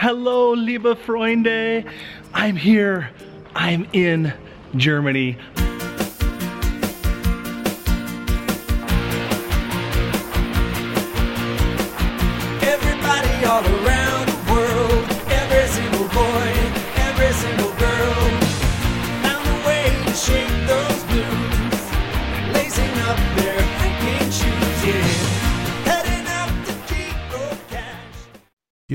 Hello, liebe Freunde. I'm here. I'm in Germany.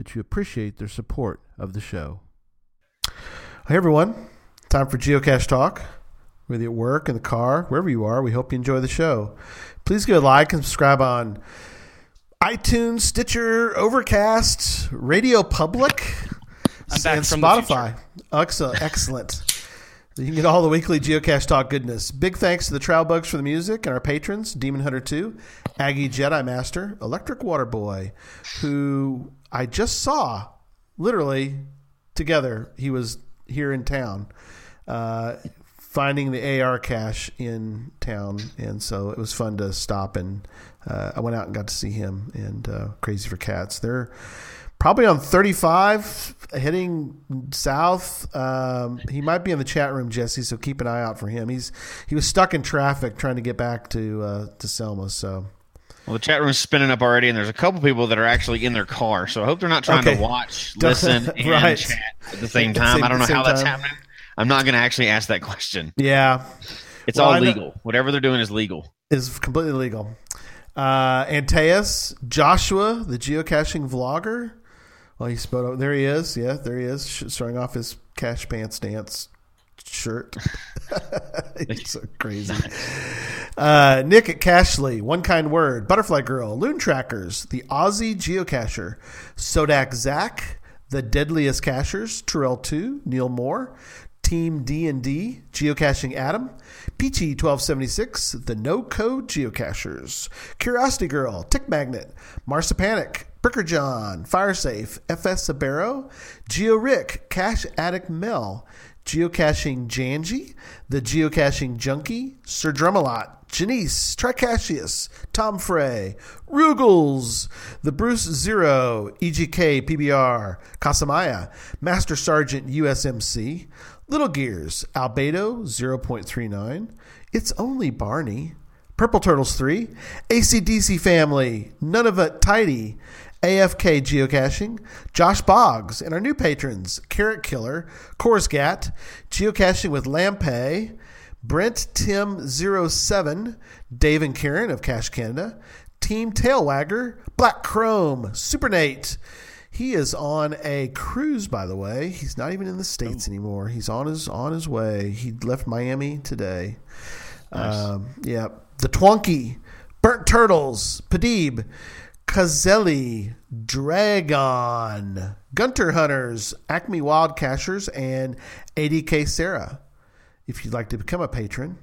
that you appreciate their support of the show. Hey everyone, time for Geocache Talk. Whether you're at work, in the car, wherever you are, we hope you enjoy the show. Please give a like and subscribe on iTunes, Stitcher, Overcast, Radio Public, and Spotify. Excellent, excellent. You can get all the weekly Geocache Talk goodness. Big thanks to the Trail Bugs for the music and our patrons, Demon Hunter 2, Aggie Jedi Master, Electric Water Boy, who I just saw literally together. He was here in town, uh, finding the AR cache in town. And so it was fun to stop and uh, I went out and got to see him and uh, Crazy for Cats. They're probably on 35 heading south um, he might be in the chat room jesse so keep an eye out for him he's he was stuck in traffic trying to get back to uh, to selma so Well, the chat room's spinning up already, and there's a couple people that are actually in their car. So I hope they're not trying Okay. to watch, listen, and chat at the same time. same- I don't know how that's time. happening. I'm not going to actually ask that question. yeah It's Well, I all know- legal. Whatever they're doing is legal. is completely legal uh, Antaeus, Joshua, the geocaching vlogger. Well, he spoke. There he is. Yeah, there he is, showing off his cash pants dance shirt. it's so crazy. Uh, Nick at Cachely, One Kind Word, Butterfly Girl, Loon Trackers, The Aussie Geocacher, Sodak Zach, The Deadliest Cachers, Terrell 2, Neil Moore, Team D&D, Geocaching Adam, Peachy 1276, The No Code Geocachers, Curiosity Girl, Tick Magnet, Marsipanic, Bricker John, Firesafe, FS Sabero, Geo Rick, Cash Addict Mel, Geocaching Janji, The Geocaching Junkie, Sir Drumalot, Janice, Tricashius, Tom Frey, Rugels, The Bruce Zero, EGK PBR, Casamaya, Master Sergeant USMC, Little Gears, Albedo 0.39, It's Only Barney, Purple Turtles 3, ACDC Family, None of It Tidy, AFK Geocaching, Josh Boggs, and our new patrons, Carrot Killer, Korsgat, Geocaching with Lampe, Brent Tim 07, Dave and Karen of Cache Canada, Team Tailwagger, Black Chrome, Super Nate. He is on a cruise, by the way. He's not even in the states anymore. He's on his on his way. He left Miami today. Um, yeah, the Twonky, Burnt Turtles, Padib, Kazelli, Dragon, Gunter Hunters, Acme Wild Cachers, and ADK Sarah. If you'd like to become a patron,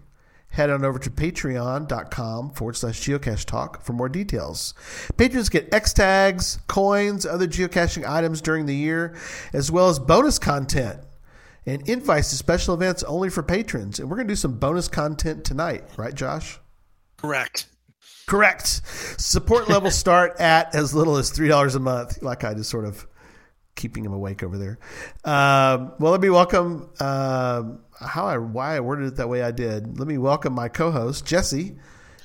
head on over to patreon.com forward slash geocache talk for more details. Patrons get X tags, coins, other geocaching items during the year, as well as bonus content and invites to special events only for patrons. And we're going to do some bonus content tonight, right, Josh? Correct. Correct. Support levels start at as little as three dollars a month. Like I just sort of keeping him awake over there. Um, well, let me welcome. Um, how I why I worded it that way I did. Let me welcome my co-host Jesse,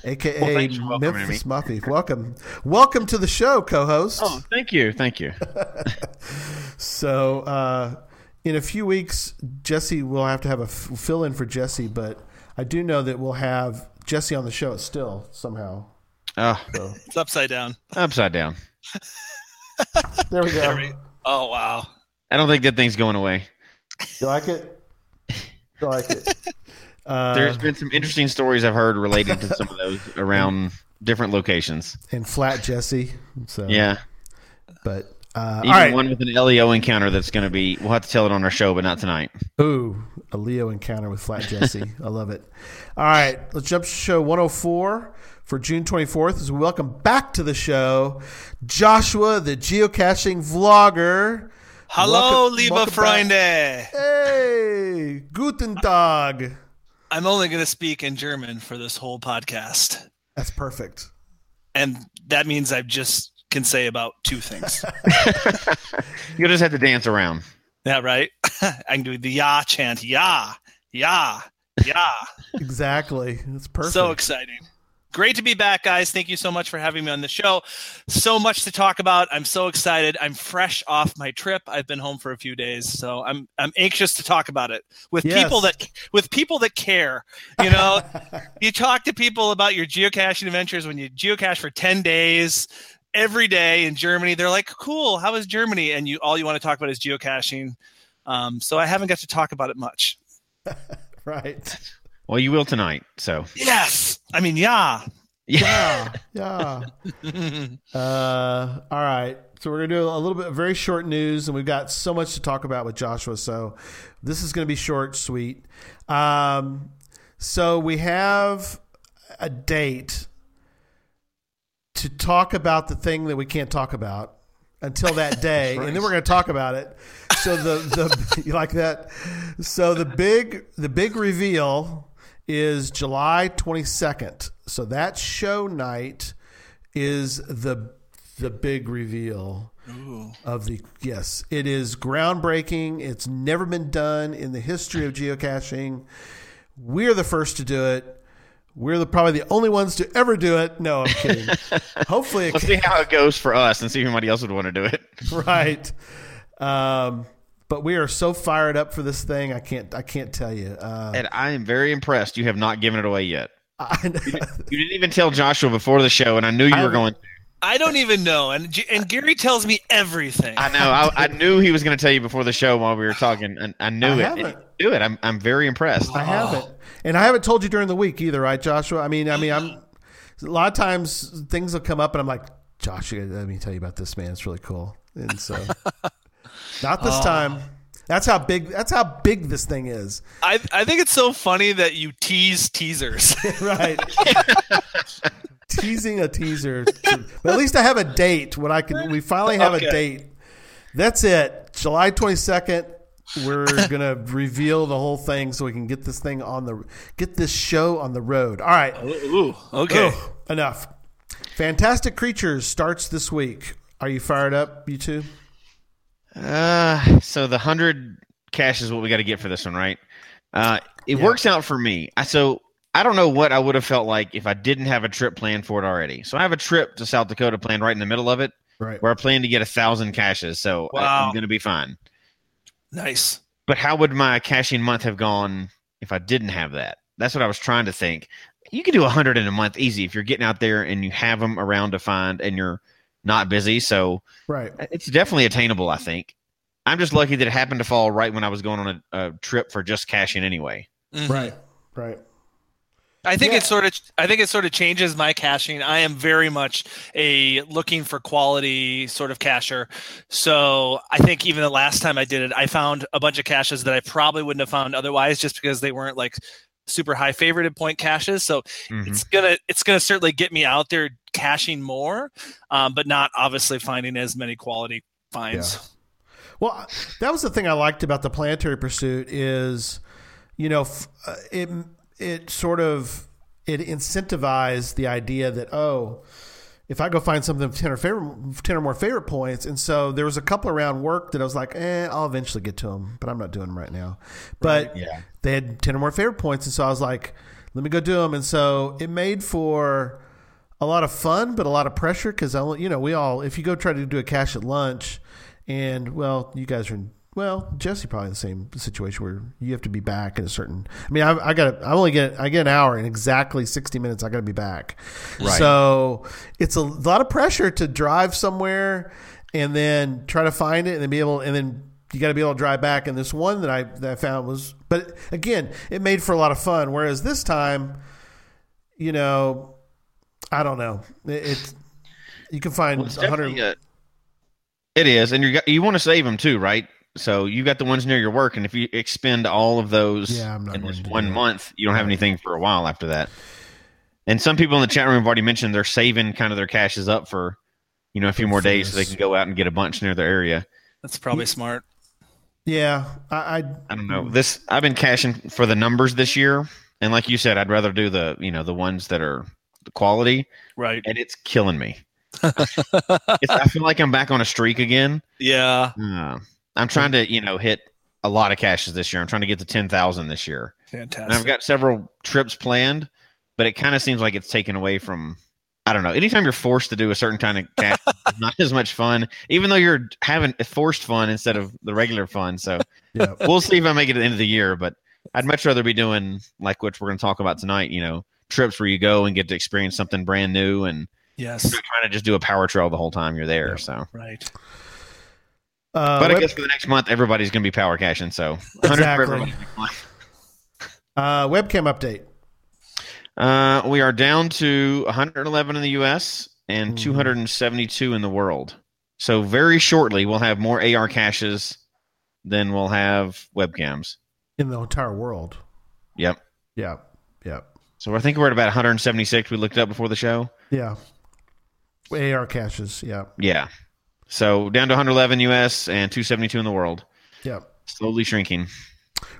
aka Well, thanks for welcoming Memphis Muffy. Welcome, welcome to the show, co-host. Oh, thank you, thank you. So, uh, in a few weeks, Jesse will have to have a f- fill in for Jesse, but I do know that we'll have Jesse on the show still somehow. Oh, It's upside down. upside down. There we go. There we- Oh wow. I don't think that thing's going away. You like it? You like it? Uh, There's been some interesting stories I've heard related to some of those around different locations. and flat Jesse. So Yeah, but Uh, Even all right. one with an LEO encounter that's going to be. We'll have to tell it on our show, but not tonight. Ooh, a LEO encounter with Flat Jesse. I love it. All right, let's jump to show 104 for June 24th as we welcome back to the show Joshua, the geocaching vlogger. Hello, Welcome- liebe welcome back. Freunde. Hey, guten Tag. I'm only going to speak in German for this whole podcast. That's perfect. And that means I just can say about two things. You'll just have to dance around. yeah, right? I can do the Ya chant. Ya, ya, ya. Exactly. It's perfect. So exciting. Great to be back, guys. Thank you so much for having me on the show. So much to talk about. I'm so excited. I'm fresh off my trip. I've been home for a few days, so I'm I'm anxious to talk about it with Yes. people that with people that care. You know, you talk to people about your geocaching adventures when you geocache for 10 days every day in Germany. They're like, "Cool, how was Germany?" And you all you want to talk about is geocaching. Um, so I haven't got to talk about it much. right. Well, you will tonight. So Yes, I mean, yeah. Yeah. Yeah. Uh, all right. So we're gonna do a little bit of very short news, and we've got so much to talk about with Joshua. So this is gonna be short, sweet. Um, so we have a date to talk about the thing that we can't talk about until that day, and then we're gonna talk about it. So the the you like that? So the big the big reveal is July twenty second. So that show night is the the big reveal of the yes it is groundbreaking. It's never been done in the history of geocaching. We're the first to do it. We're the probably the only ones to ever do it. No i'm kidding. Hopefully it let's see how it goes for us and see if anybody else would want to do it. right. Um but we are so fired up for this thing i can't i can't tell you uh And I am very impressed. You have not given it away yet. I, You didn't even tell Joshua before the show, and I knew you I were haven't- going. I don't even know, and and Gary tells me everything. I know. I, I knew he was going to tell you before the show while we were talking, and I knew I it. haven't. Do it. I'm. I'm very impressed. I haven't, and I haven't told you during the week either, right, Joshua? I mean, I mean, I'm a lot of times things will come up, and I'm like, Joshua, let me tell you about this man. It's really cool, and so not this uh, time. That's how big. That's how big this thing is, I I think it's so funny that you tease teasers. right? Teasing a teaser, but at least I have a date. When I can, we finally have Okay. a date. That's it. July 22nd. We're gonna reveal the whole thing so we can get this thing on the get this show on the road. All right. Ooh, oh, okay. Ugh, enough. Fantastic Creatures starts this week. Are you fired up, you two? Uh, so the hundred cash is what we got to get for this one, right? Uh, it Yeah. works out for me. I so I don't know what I would have felt like if I didn't have a trip planned for it already. So I have a trip to South Dakota planned right in the middle of it, Right. where I plan to get a thousand caches. So I, Wow. I'm going to be fine. Nice. But how would my caching month have gone if I didn't have that? That's what I was trying to think. You can do a hundred in a month easy if you're getting out there and you have them around to find and you're not busy. So Right. it's definitely attainable. I think. I'm just lucky that it happened to fall right when I was going on a, a trip for just caching anyway. Mhm. Right. Right. I think Yeah. it sort of I think it sort of changes my caching. I am very much a looking for quality sort of cacher. So I think even the last time I did it, I found a bunch of caches that I probably wouldn't have found otherwise just because they weren't like super high favorited point caches. So Mhm. it's gonna it's gonna certainly get me out there caching more, um, but not obviously finding as many quality finds. Well, that was the thing I liked about the planetary pursuit is, you know, f- uh, it it sort of it incentivized the idea that oh, if I go find something ten or favorite ten or more favorite points, and so there was a couple around work that I was like, eh, I'll eventually get to them, but I'm not doing them right now. But Yeah. They had ten or more favorite points, and so I was like, let me go do them, and so it made for a lot of fun, but a lot of pressure because you know we all if you go try to do a cache at lunch, and well, you guys are in, well, Jesse probably in the same situation where you have to be back in a certain. I mean, I, I got I only get I get an hour in exactly sixty minutes. I got to be back, Right. so it's a lot of pressure to drive somewhere and then try to find it and then be able and then you got to be able to drive back. And this one that I that I found was, but again, it made for a lot of fun. Whereas this time, you know, I don't know. It, it's you can find Well, it's a hundred. definitely a, It is, and you got you want to save them too, right? So you got the ones near your work, and if you expend all of those Yeah, I'm not in going this one that. month, you don't have anything for a while after that. And some people in the chat room have already mentioned they're saving kind of their caches up for, you know, a few more days so they can go out and get a bunch near their area. That's probably smart. Yeah, I, I I don't know. This I've been caching for the numbers this year, and like you said, I'd rather do the you know the ones that are the quality, Right. and it's killing me. It's, I feel like I'm back on a streak again. Yeah. Uh, I'm trying to you know hit a lot of caches this year. I'm trying to get to ten thousand this year, Fantastic. and I've got several trips planned, but it kind of seems like it's taken away from. I don't know. Anytime you're forced to do a certain kind of cache, it's not as much fun. Even though you're having forced fun instead of the regular fun. So yeah. we'll see if I make it at the end of the year, but I'd much rather be doing like what we're going to talk about tonight. You know, trips where you go and get to experience something brand new, and yes. trying to just do a power trail the whole time you're there. Yeah. So, Right. Uh, but I web- guess for the next month, everybody's going to be power caching. So, Exactly. everybody next month. uh, webcam update. Uh, we are down to 111 in the U.S. and Mhm. 272 in the world. So very shortly, we'll have more AR caches than we'll have webcams. in the entire world. Yep. Yep. Yep. So I think we're at about 176. We looked up before the show. yeah. AR caches. Yeah, Yeah. So down to 111 US and 272 in the world. yeah. Slowly shrinking.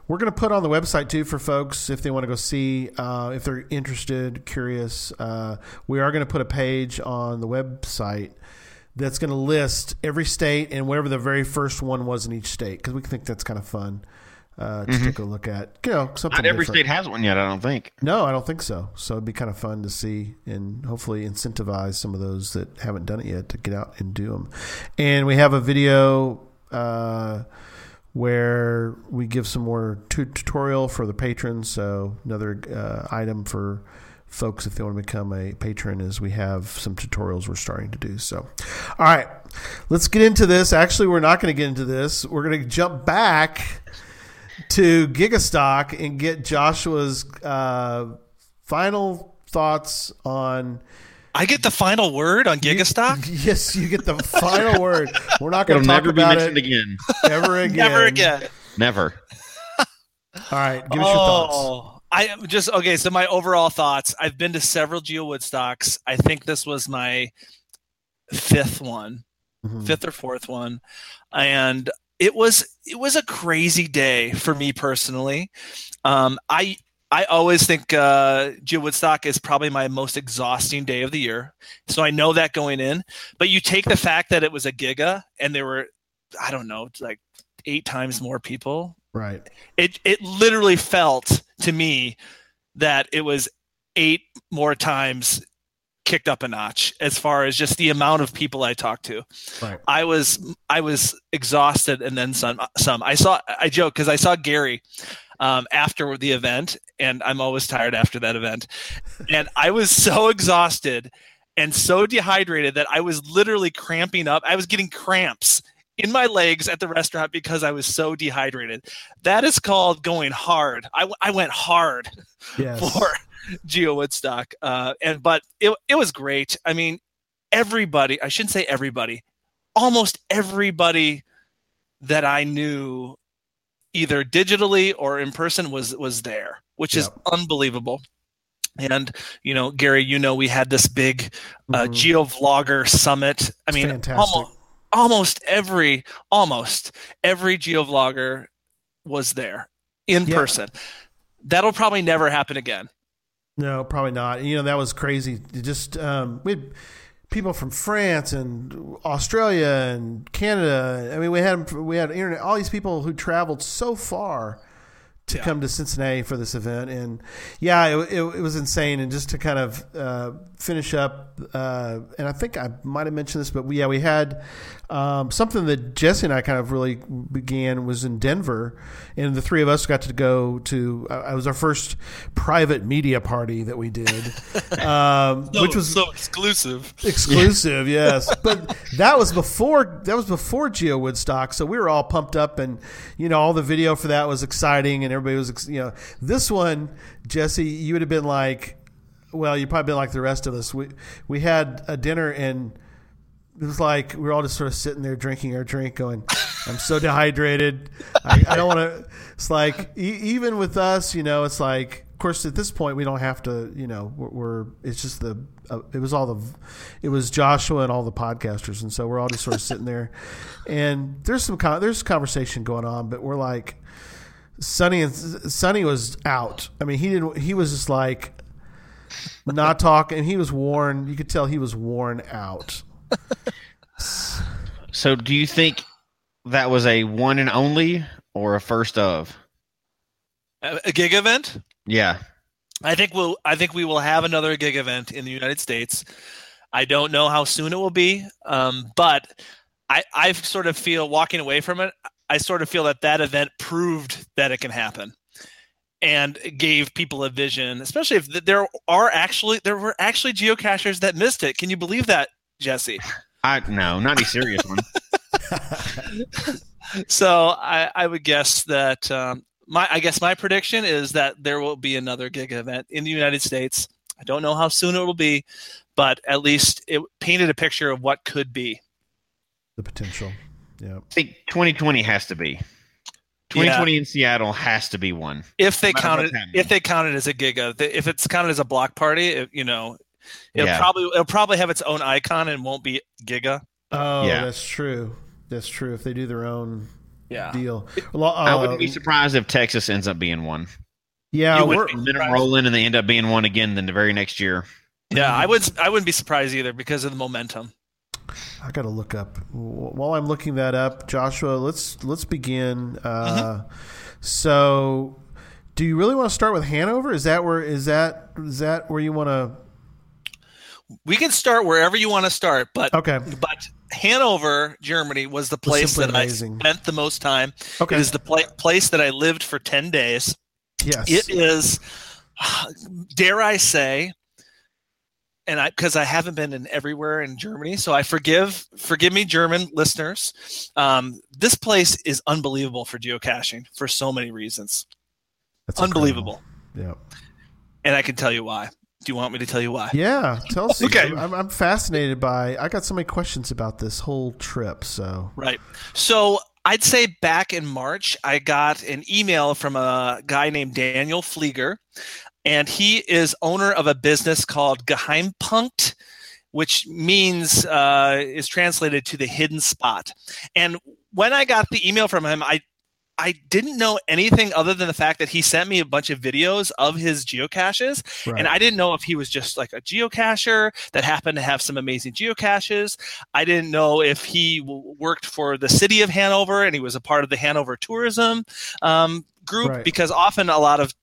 We're going to put on the website too for folks if they want to go see, uh, if they're interested, curious. Uh, we are going to put a page on the website that's going to list every state and whatever the very first one was in each state because we think that's kind of fun uh, to take a look at. You know, something Not every different. state has one yet, I don't think. No, I don't think so. So it'd be kind of fun to see and hopefully incentivize some of those that haven't done it yet to get out and do them. And we have a video uh, where we give some more tu- tutorial for the patrons. So another uh, item for folks if they want to become a patron is we have some tutorials we're starting to do. So, all right, let's get into this. Actually, we're not going to get into this. We're going to jump back to Gigastock and get Joshua's uh, final thoughts on. I get the final word on Gigastock. Yes, you get the final word. We're not going to talk never be about mentioned it again. ever again. Never again. Never. All right, give us your thoughts. Oh, I just okay. So my overall thoughts. I've been to several Geo Woodstocks. I think this was my fifth one, Mhm. fifth or fourth one, and it was it was a crazy day for me personally. Um, I I always think uh, Geo Woodstock is probably my most exhausting day of the year. So I know that going in. But you take the fact that it was a giga and there were, I don't know, like eight times more people Right. it it literally felt to me that it was eight more times kicked up a notch as far as just the amount of people I talked to. Right. I was I was exhausted and then some some. I saw I joke because I saw Gary um, after the event and I'm always tired after that event. And I was so exhausted and so dehydrated that I was literally cramping up. I was getting cramps in my legs at the restaurant because I was so dehydrated. That is called going hard. I, I went hard Yes. for Geo Woodstock. Uh, and but it it was great. I mean, everybody. I shouldn't say everybody. Almost everybody that I knew, either digitally or in person, was was there, which is unbelievable. And you know, Gary, you know, we had this big uh, Mhm. Geo Vlogger Summit. I mean, Fantastic. almost almost every almost every geovlogger was there in Yeah. person. That'll probably never happen again. No, probably not. You know, that was crazy. Just um, we people from France and Australia and Canada. I mean, we had we had internet. All these people who traveled so far to Yeah. come to Cincinnati for this event, and yeah, it, it, it was insane. And just to kind of uh, finish up, uh, and I think I might have mentioned this, but we, yeah, we had um, something that Jesse and I kind of really began was in Denver, and the three of us got to go to. Uh, it was our first private media party that we did, um, which was so exclusive. exclusive yes but that was before that was before geo woodstock so we were all pumped up and you know all the video for that was exciting and everybody was you know this one jesse you would have been like well you probably been like the rest of us we we had a dinner and it was like we were all just sort of sitting there drinking our drink, going, "I'm so dehydrated. I, I don't want to." It's like e- even with us, you know, it's like, of course, at this point, we don't have to, you know, we're, we're it's just the, uh, it was all the, it was Joshua and all the podcasters, and so we're all just sort of sitting there, and there's some con- there's conversation going on, but we're like, Sonny and Sonny was out. I mean, he didn't. He was just like not talking. He was worn. You could tell he was worn out. So, do you think that was a one and only or a first of? A, a gig event. Yeah. I think we'll. I think we will have another gig event in the United States. I don't know how soon it will be, um, but I, I sort of feel walking away from it. I sort of feel that that event proved that it can happen, and gave people a vision. Especially if there are actually there were actually geocachers that missed it. Can you believe that, Jesse? I no, not a serious one. So I, I would guess that um, my I guess my prediction is that there will be another gig event in the United States. I don't know how soon it will be, but at least it painted a picture of what could be. The potential. Yeah. I think 2020 has to be. 2020 in Seattle has to be one. If they No matter count it, if they count it as a giga, if it's counted as a block party, it, you know, it'll Yeah. probably it'll probably have its own icon and won't be Giga. Oh, Yeah. that's true. That's true. If they do their own Yeah. deal. Well, uh, I wouldn't be surprised if Texas ends up being one. Yeah, You we're, wouldn't And then them rolling and they end up being one again then the very next year. Yeah, I would I wouldn't be surprised either because of the momentum. I got to look up. While I'm looking that up, Joshua, let's let's begin. Uh, So, do you really want to start with Hanover? Is that where is that is that where you want to? We can start wherever you want to start, but Okay. but Hanover, Germany, was the place that amazing. I spent the most time. Okay. It is the pla- place that I lived for ten days. Yes. It is, dare I say, and I because I haven't been in everywhere in Germany, so I forgive forgive me, German listeners. Um, this place is unbelievable for geocaching for so many reasons. That's Unbelievable, incredible. and I can tell you why. Do you want me to tell you why? Yeah. Yeah. Tell us. Okay. I'm, I'm fascinated by. I got so many questions about this whole trip. So. Right. So I'd say back in March, I got an email from a guy named Daniel Flieger, and he is owner of a business called Geheimpunkt, which means uh, is translated to the hidden spot. And when I got the email from him, I I didn't know anything other than the fact that he sent me a bunch of videos of his geocaches, Right. and I didn't know if he was just like a geocacher that happened to have some amazing geocaches. I didn't know if he w- worked for the city of Hanover and he was a part of the Hanover tourism um, group Right. because often a lot of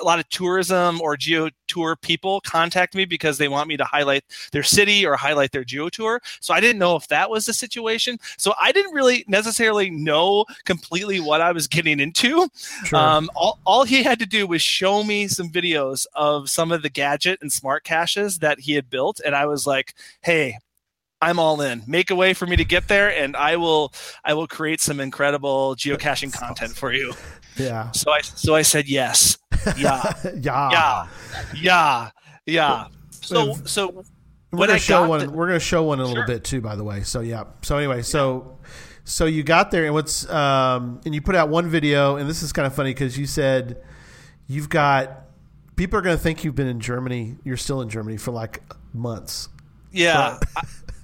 a, lot of tourism or geo tour people contact me because they want me to highlight their city or highlight their geo tour. So I didn't know if that was the situation. So I didn't really necessarily know completely what I was getting into. Sure. Um, all, all he had to do was show me some videos of some of the gadget and smart caches that he had built, and I was like, "Hey, I'm all in. Make a way for me to get there, and I will. I will create some incredible geocaching content for you." Yeah. So I so I said yes, yeah, yeah. yeah, yeah, yeah. So so We're gonna show one. the- we're gonna show one in a little bit too, by the way. So yeah. So anyway, so so you got there, and what's um, and you put out one video, and this is kind of funny because you said you've got people are gonna think you've been in Germany. You're still in Germany for like months. Yeah.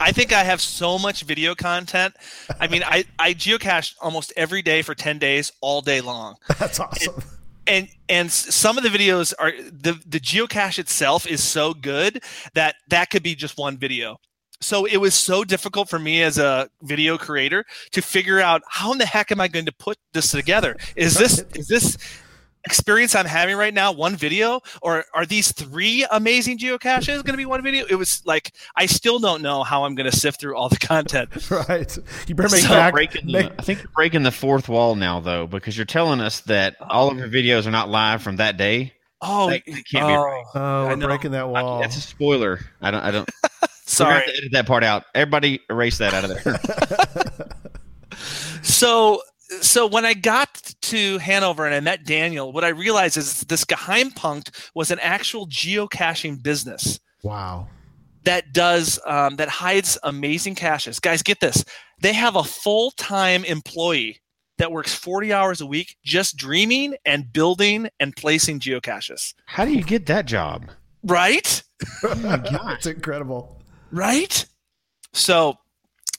I think I have so much video content. I mean, I, I geocache almost every day for 10 days, all day long. That's awesome. And and some of the videos are the the geocache itself is so good that that could be just one video. So it was so difficult for me as a video creator to figure out how in the heck am I going to put this together? Is this is this experience I'm having right now one video or are these three amazing geocaches going to be one video? It was like I still don't know how I'm going to sift through all the content. right. You better make So back. Breaking the, make- I think you're breaking the fourth wall now, though, because you're telling us that oh. all of your videos are not live from that day. Oh, That- that can't be oh, right. oh, I we're know. breaking that wall. That's a spoiler. I don't. I don't. Sorry. to edit that part out. Everybody, erase that out of there. So so when I got to Hanover and I met Daniel, what I realized is this Geheimpunkt was an actual geocaching business. wow. that does um, that hides amazing caches. Guys, get this: they have a full time employee that works 40 hours a week just dreaming and building and placing geocaches. How do you get that job? Right? That's incredible. Right? So,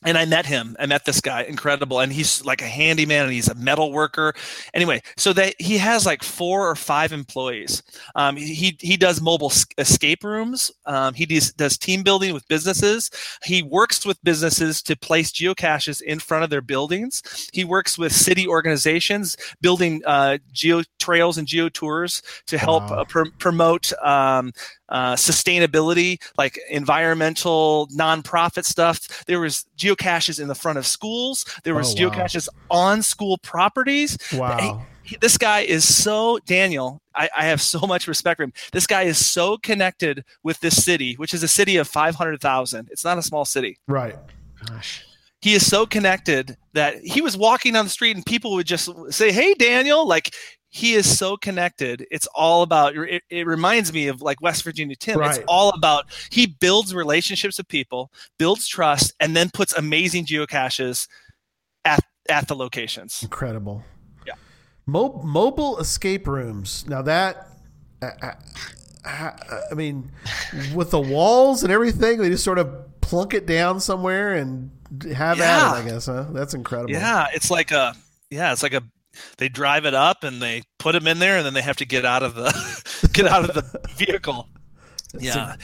and I met him. I met this guy, incredible, and he's like a handyman, and he's a metal worker. Anyway, so that he has like four or five employees. Um, he he does mobile escape rooms. Um, he does, does team building with businesses. He works with businesses to place geocaches in front of their buildings. He works with city organizations building uh, geo trails and geo tours to help Wow. uh, pr- promote um, uh, sustainability, like environmental nonprofit stuff. There was geocaches in the front of schools. There was Oh, wow. geocaches on school properties. Wow. He- this guy is so Daniel. I, I have so much respect for him. This guy is so connected with this city, which is a city of five hundred thousand. It's not a small city Right. Gosh. he is so connected that he was walking down the street and people would just say, "Hey, Daniel!" Like he is so connected. It's all about. It, it reminds me of like West Virginia Tim. It's all about he builds relationships with people, builds trust, and then puts amazing geocaches at at the locations. Incredible. Yeah. Mo- mobile escape rooms. Now that, I, I, I I mean, with the walls and everything, they just sort of plunk it down somewhere and have Yeah. at it. I guess, huh? That's incredible. Yeah, it's like a yeah, it's like a they drive it up and they put them in there and then they have to get out of the get out of the vehicle. Yeah.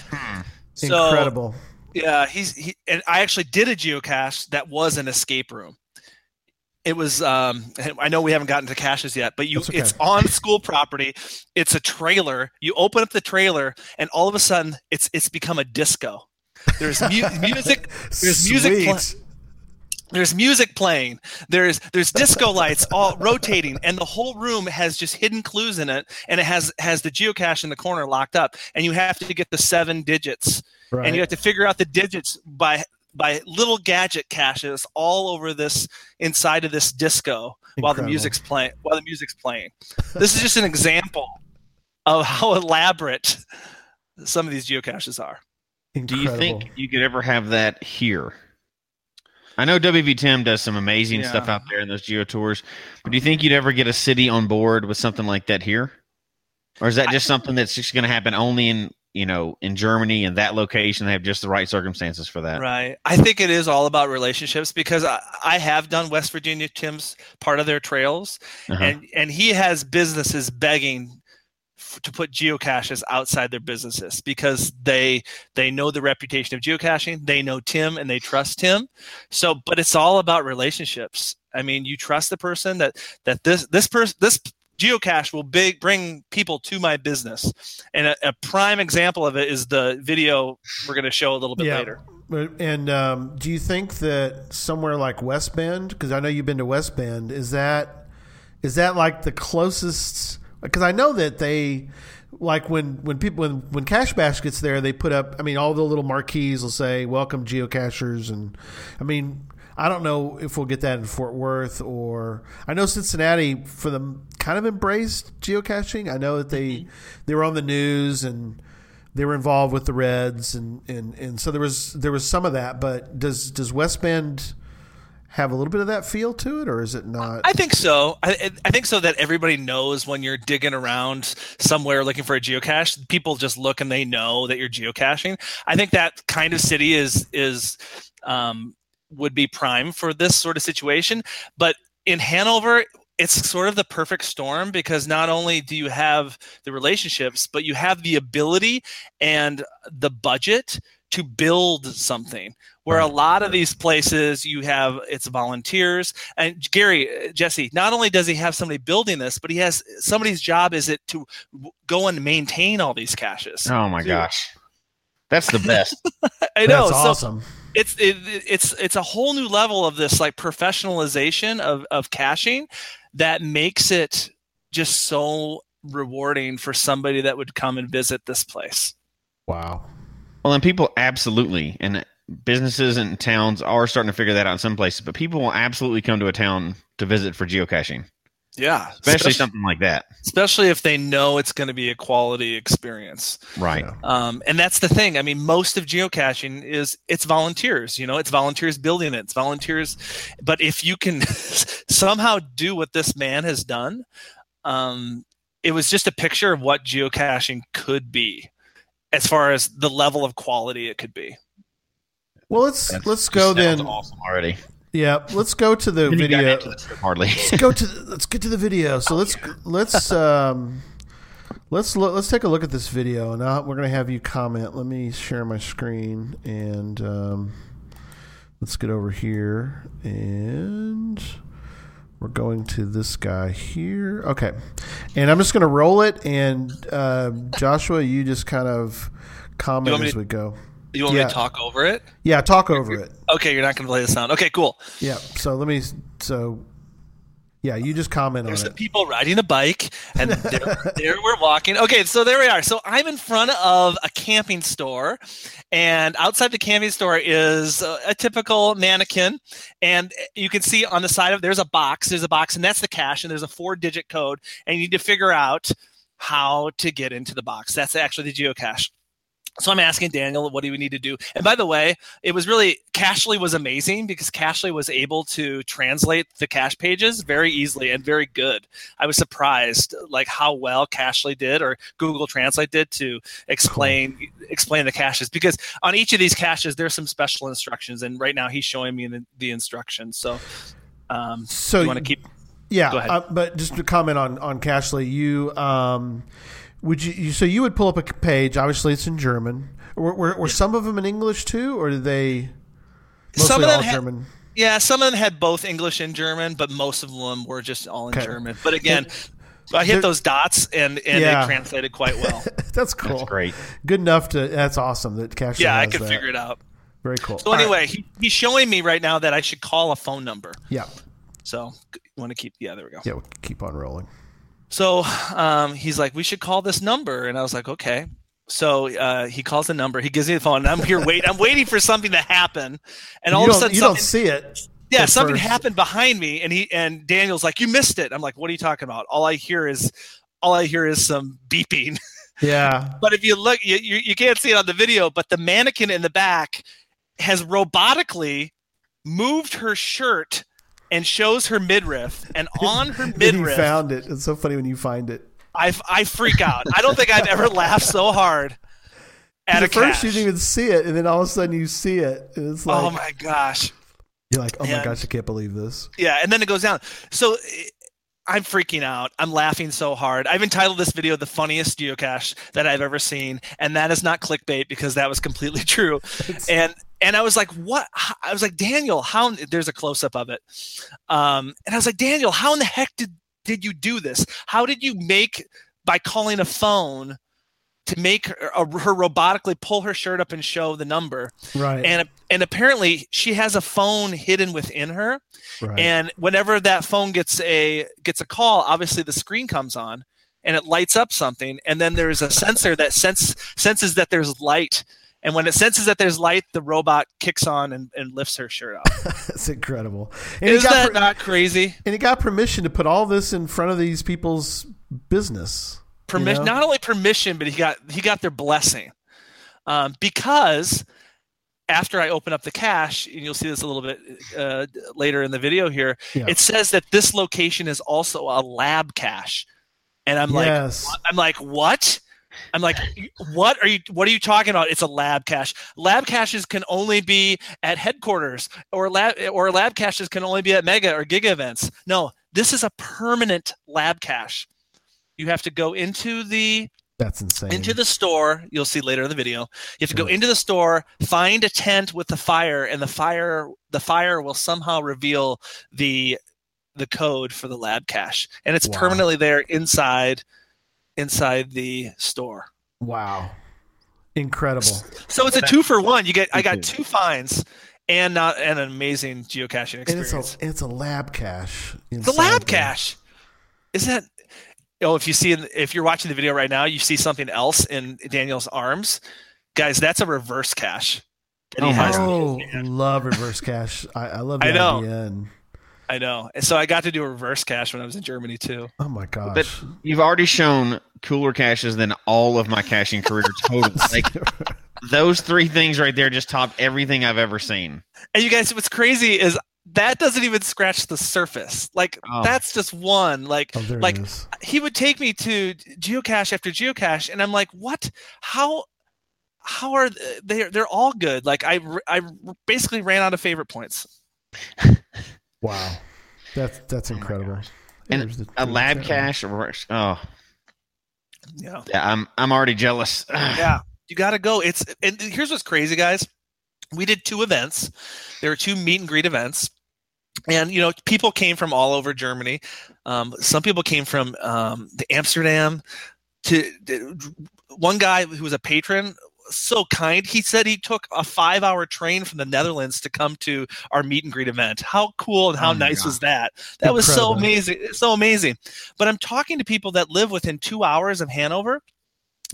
So, incredible. Yeah, he's he and I actually did a geocache that was an escape room. It was um I know we haven't gotten to caches yet, but you okay. it's on school property. It's a trailer. You open up the trailer and all of a sudden it's it's become a disco. There's mu- music there's music pla- Sweet. There's music playing. There's there's disco lights all rotating and the whole room has just hidden clues in it and it has has the geocache in the corner locked up and you have to get the seven digits. Right. and you have to figure out the digits by by little gadget caches all over this inside of this disco while the music's playing while the music's playing. This is just an example of how elaborate some of these geocaches are. Do you think you could ever have that here? I know WV Tim does some amazing Yeah. stuff out there in those geo tours, but do you think you'd ever get a city on board with something like that here? Or is that just something that's just going to happen only in, you know, in Germany and that location? They have just the right circumstances for that. Right. I think it is all about relationships because I, I have done West Virginia Tim's part of their trails, Uh-huh. and and he has businesses begging to put geocaches outside their businesses because they they know the reputation of geocaching, they know Tim, and they trust Tim. So, but it's all about relationships. I mean, you trust the person that that this this person this geocache will big bring people to my business and a, a prime example of it is the video we're going to show a little bit Yeah. later And um, do you think that somewhere like West Bend, because I know you've been to West Bend, is that is that like the closest? Because I know that they like when when people when when Cash Bash gets there, they put up. I mean, all the little marquees will say "Welcome geocachers," and I mean. I don't know if we'll get that in Fort Worth or I know Cincinnati for them kind of embraced geocaching. I know that they mm-hmm. they were on the news and they were involved with the Reds, and, and, and so there was there was some of that. But does does West Bend have a little bit of that feel to it, or is it not? I think so. I, I think so that everybody knows when you're digging around somewhere looking for a geocache, people just look and they know that you're geocaching. I think that kind of city is is um, would be prime for this sort of situation. But in Hanover, it's sort of the perfect storm because not only do you have the relationships, but you have the ability and the budget to build something where a lot of these places you have it's volunteers and gary uh, jesse not only does he have somebody building this but he has somebody's job is it to go and maintain all these caches Oh my Dude. gosh. That's the best. i know That's so awesome. it's it, it's it's a whole new level of this like professionalization of of caching that makes it just so rewarding for somebody that would come and visit this place Wow. Well, and people absolutely, and businesses and towns are starting to figure that out in some places, but people will absolutely come to a town to visit for geocaching. Yeah, especially something like that. especially if they know it's going to be a quality experience. Right. Yeah. Um, and that's the thing. I mean, most of geocaching is it's volunteers. You know, it's volunteers building it. It's volunteers. But if you can somehow do what this man has done, um, it was just a picture of what geocaching could be, as far as the level of quality it could be. Well, let's That's- let's go then. Awesome already. Yeah, let's go to the Then you got video. trip hardly. let's go to the, let's get to the video. So let's let's um let's look, let's take a look at this video, and now we're gonna have you comment. Let me share my screen, and um, let's get over here, and we're going to this guy here. Okay, and I'm just gonna roll it, and uh, Joshua, you just kind of comment as to- we go. You want me to talk over it? Yeah, talk over it. Okay, you're not going to play the sound. Okay, cool. Yeah. So let me. So yeah, you just comment on it. There's on some it. people riding a bike, and there, there we're walking. Okay, so there we are. So I'm in front of a camping store, and outside the camping store is a, a typical mannequin, and you can see on the side of there's a box. There's a box, and that's the cache, and there's a four-digit code, and you need to figure out how to get into the box. That's actually the geocache. So I'm asking Daniel, what do we need to do? And by the way, it was really Cachely was amazing because Cachely was able to translate the cache pages very easily and very good. I was surprised like how well Cachely did or Google Translate did to explain explain the caches because on each of these caches there's some special instructions and right now he's showing me the, the instructions. So um, So you want to keep Yeah, Go ahead. uh, but just to comment on on Cachely, you um, would you, you so you would pull up a page. Obviously, it's in German. Were, were, were some of them in English too, or did they mostly Some of them all had- German? Yeah, some of them had both English and German, but most of them were just all in Okay. German. But again, I hit those dots and and Yeah. it translated quite well. That's cool. That's great. Good enough to. That's awesome that Cachely. yeah, I has could that. figure it out. Very cool. So anyway, he, he's showing me right now that I should call a phone number. yeah, So want to keep yeah, there we go. yeah, we'll keep on rolling. So um, he's like, we should call this number, and I was like, okay. So uh, he calls the number. He gives me the phone, and I'm here wait. I'm waiting for something to happen, and all you of a sudden, you don't see it. yeah, something first. happened behind me, and he and Daniel's like, you missed it. I'm like, what are you talking about? All I hear is, all I hear is some beeping. Yeah, But if you look, you, you, you can't see it on the video, but the mannequin in the back has robotically moved her shirt and shows her midriff. And on her midriff, found it. It's so funny when you find it. I, I freak out. I don't think I've ever laughed so hard at At a first, cache. you didn't even see it, and then all of a sudden, you see it. And it's like oh my gosh. you're like, oh my And- gosh, I can't believe this. Yeah, and then it goes down. So eh, I'm freaking out. I'm laughing so hard. I've entitled this video "The Funniest Geocache That I've Ever Seen," and that is not clickbait because that was completely true. and and I was like, "What?" I was like, "Daniel, how?" There's a close up of it, um, and I was like, "Daniel, how in the heck did did you do this? How did you make by calling a phone?" To make her, uh, her robotically pull her shirt up and show the number, Right. and and apparently she has a phone hidden within her, right. and whenever that phone gets a gets a call obviously the screen comes on and it lights up something and then there's a sensor that sense senses that there's light and when it senses that there's light the robot kicks on and, and lifts her shirt off That's incredible. And is he got that per- not crazy and he got permission to put all this in front of these people's business. permission know? not only permission but he got he got their blessing um, because after I open up the cache, and you'll see this a little bit uh, later in the video here, Yeah. it says that this location is also a lab cache, and I'm like. I'm like, what? I'm like, what are you? What are you talking about? It's a lab cache. Lab caches can only be at headquarters, or lab or lab caches can only be at mega or giga events. No, this is a permanent lab cache. You have to go into the That's insane. into the store. You'll see later in the video. You have to go into the store, find a tent with the fire, and the fire the fire will somehow reveal the the code for the lab cache, and it's Wow. permanently there inside inside the store. wow. Incredible. So it's a two for one. You get I got two finds and not an amazing geocaching And it's experience. a it's a lab cache. the lab there. cache. Is that oh if you see in- if you're watching the video right now, you see something else in Daniel's arms. Guys, that's a reverse cache. that Oh my has. Oh, love reverse cache. I, I love the I know. idea. And I know. So I got to do a reverse cache when I was in Germany too. Oh my gosh. But you've already shown cooler caches than all of my caching career total. Like those three things right there just top everything I've ever seen. And you guys, what's crazy is that doesn't even scratch the surface. Like Oh. that's just one. Like oh, like he would take me to geocache after geocache, and I'm like, what? How? How are they? They're all good. Like I I basically ran out of favorite points. Wow. That's that's Oh incredible. And There's the- A lab chat room. cache. or- Oh, Yeah. yeah. I'm I'm already jealous. yeah you gotta go it's and here's what's crazy guys we did two events there were two meet and greet events and you know people came from all over germany um, some people came from um, the amsterdam to to- one guy who was a patron so kind he said he took a five hour train from the netherlands to come to our meet and greet event how cool and how Oh nice God. was that that was so Incredible. amazing so amazing but i'm talking to people that live within two hours of hanover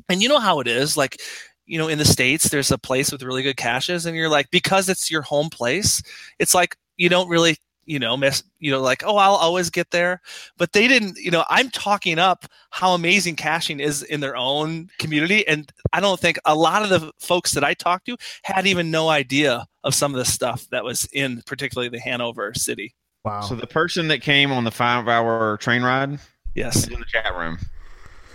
and you know how it is like you know in the states there's a place with really good caches and you're like because it's your home place it's like you don't really you know miss you know like oh i'll always get there but they didn't you know i'm talking up how amazing caching is in their own community and i don't think a lot of the folks that i talked to had even no idea of some of the stuff that was in particularly the hanover city Wow. So the person that came on the five hour train ride yes in the chat room.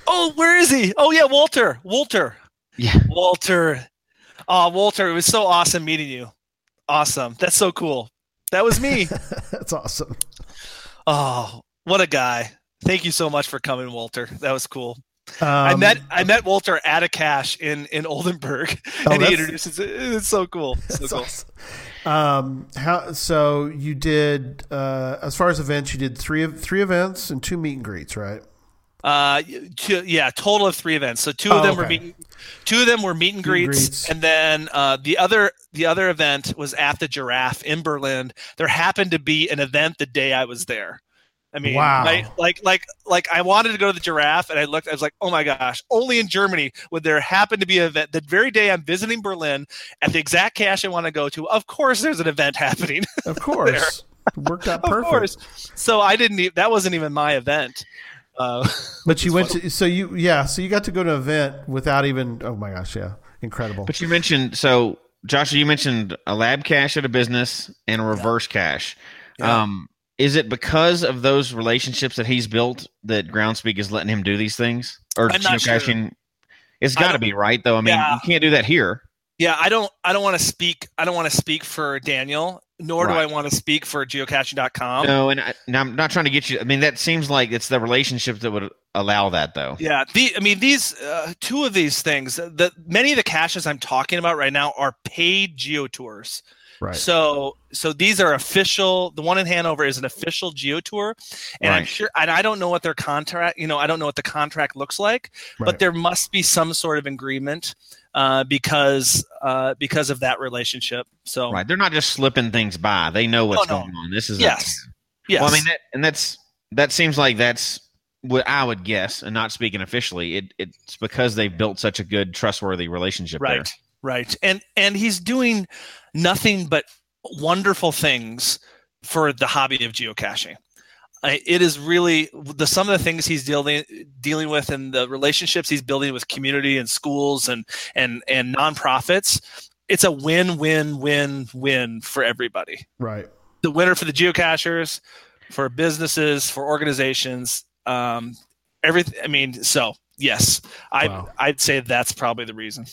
oh where is he oh yeah walter walter Yeah. Walter. Oh, Walter, it was so awesome meeting you. Awesome. That's so cool. That was me. that's awesome. oh, what a guy. Thank you so much for coming, Walter. That was cool. Um, I met I met Walter at a cache in in Oldenburg, Oh, and he introduces it. It's so cool. So cool. awesome. Um, how so? You did uh, as far as events, you did three three events and two meet and greets, right? Uh, two, yeah, total of three events. So two of Oh, them were meet, two of them were meet and Meet and greets, greets. and then uh, the other the other event was at the Giraffe in Berlin. There happened to be an event the day I was there. I mean, Wow. like, like, like, like, I wanted to go to the Giraffe, and I looked. I was like, oh my gosh, only in Germany would there happen to be an event the very day I'm visiting Berlin at the exact cache I want to go to. Of course, there's an event happening. Of course, worked out of perfect. course. So I didn't. That wasn't even my event. Uh, But you went funny. to so you yeah so you got to go to an event without even oh my gosh yeah incredible But you mentioned so Joshua, you mentioned a lab cache at a business and a reverse cache. Yeah. Um, is it because of those relationships that he's built that Groundspeak is letting him do these things? Or I'm not sure. geocaching? It's I got to be right though. I mean, Yeah. you can't do that here. Yeah, I don't I don't want to speak I don't want to speak for Daniel, nor do I want to speak for geocaching.com. no, and, I, and I'm not trying to get you. I mean, that seems like it's the relationships that would allow that though. Yeah, the I mean these uh, two of these things, the many of the caches I'm talking about right now are paid geotours. right So so these are official. The one in Hanover is an official geo tour, and I'm sure. And I don't know what their contract. You know, I don't know what the contract looks like, right. but there must be some sort of agreement uh, because uh, because of that relationship. So Right. They're not just slipping things by. They know what's Oh, no. going on. This is a- yes, yes. Well, I mean, that, and that's that seems like that's what I would guess, and not speaking officially. It, it's because they've built such a good, trustworthy relationship there. right right and and he's doing nothing but wonderful things for the hobby of geocaching it is really the some of the things he's dealing dealing with and the relationships he's building with community and schools and and and nonprofits it's a win win win win for everybody. Right. The winner for the geocachers for businesses for organizations um everything i mean so yes. I Wow. i'd say that's probably the reason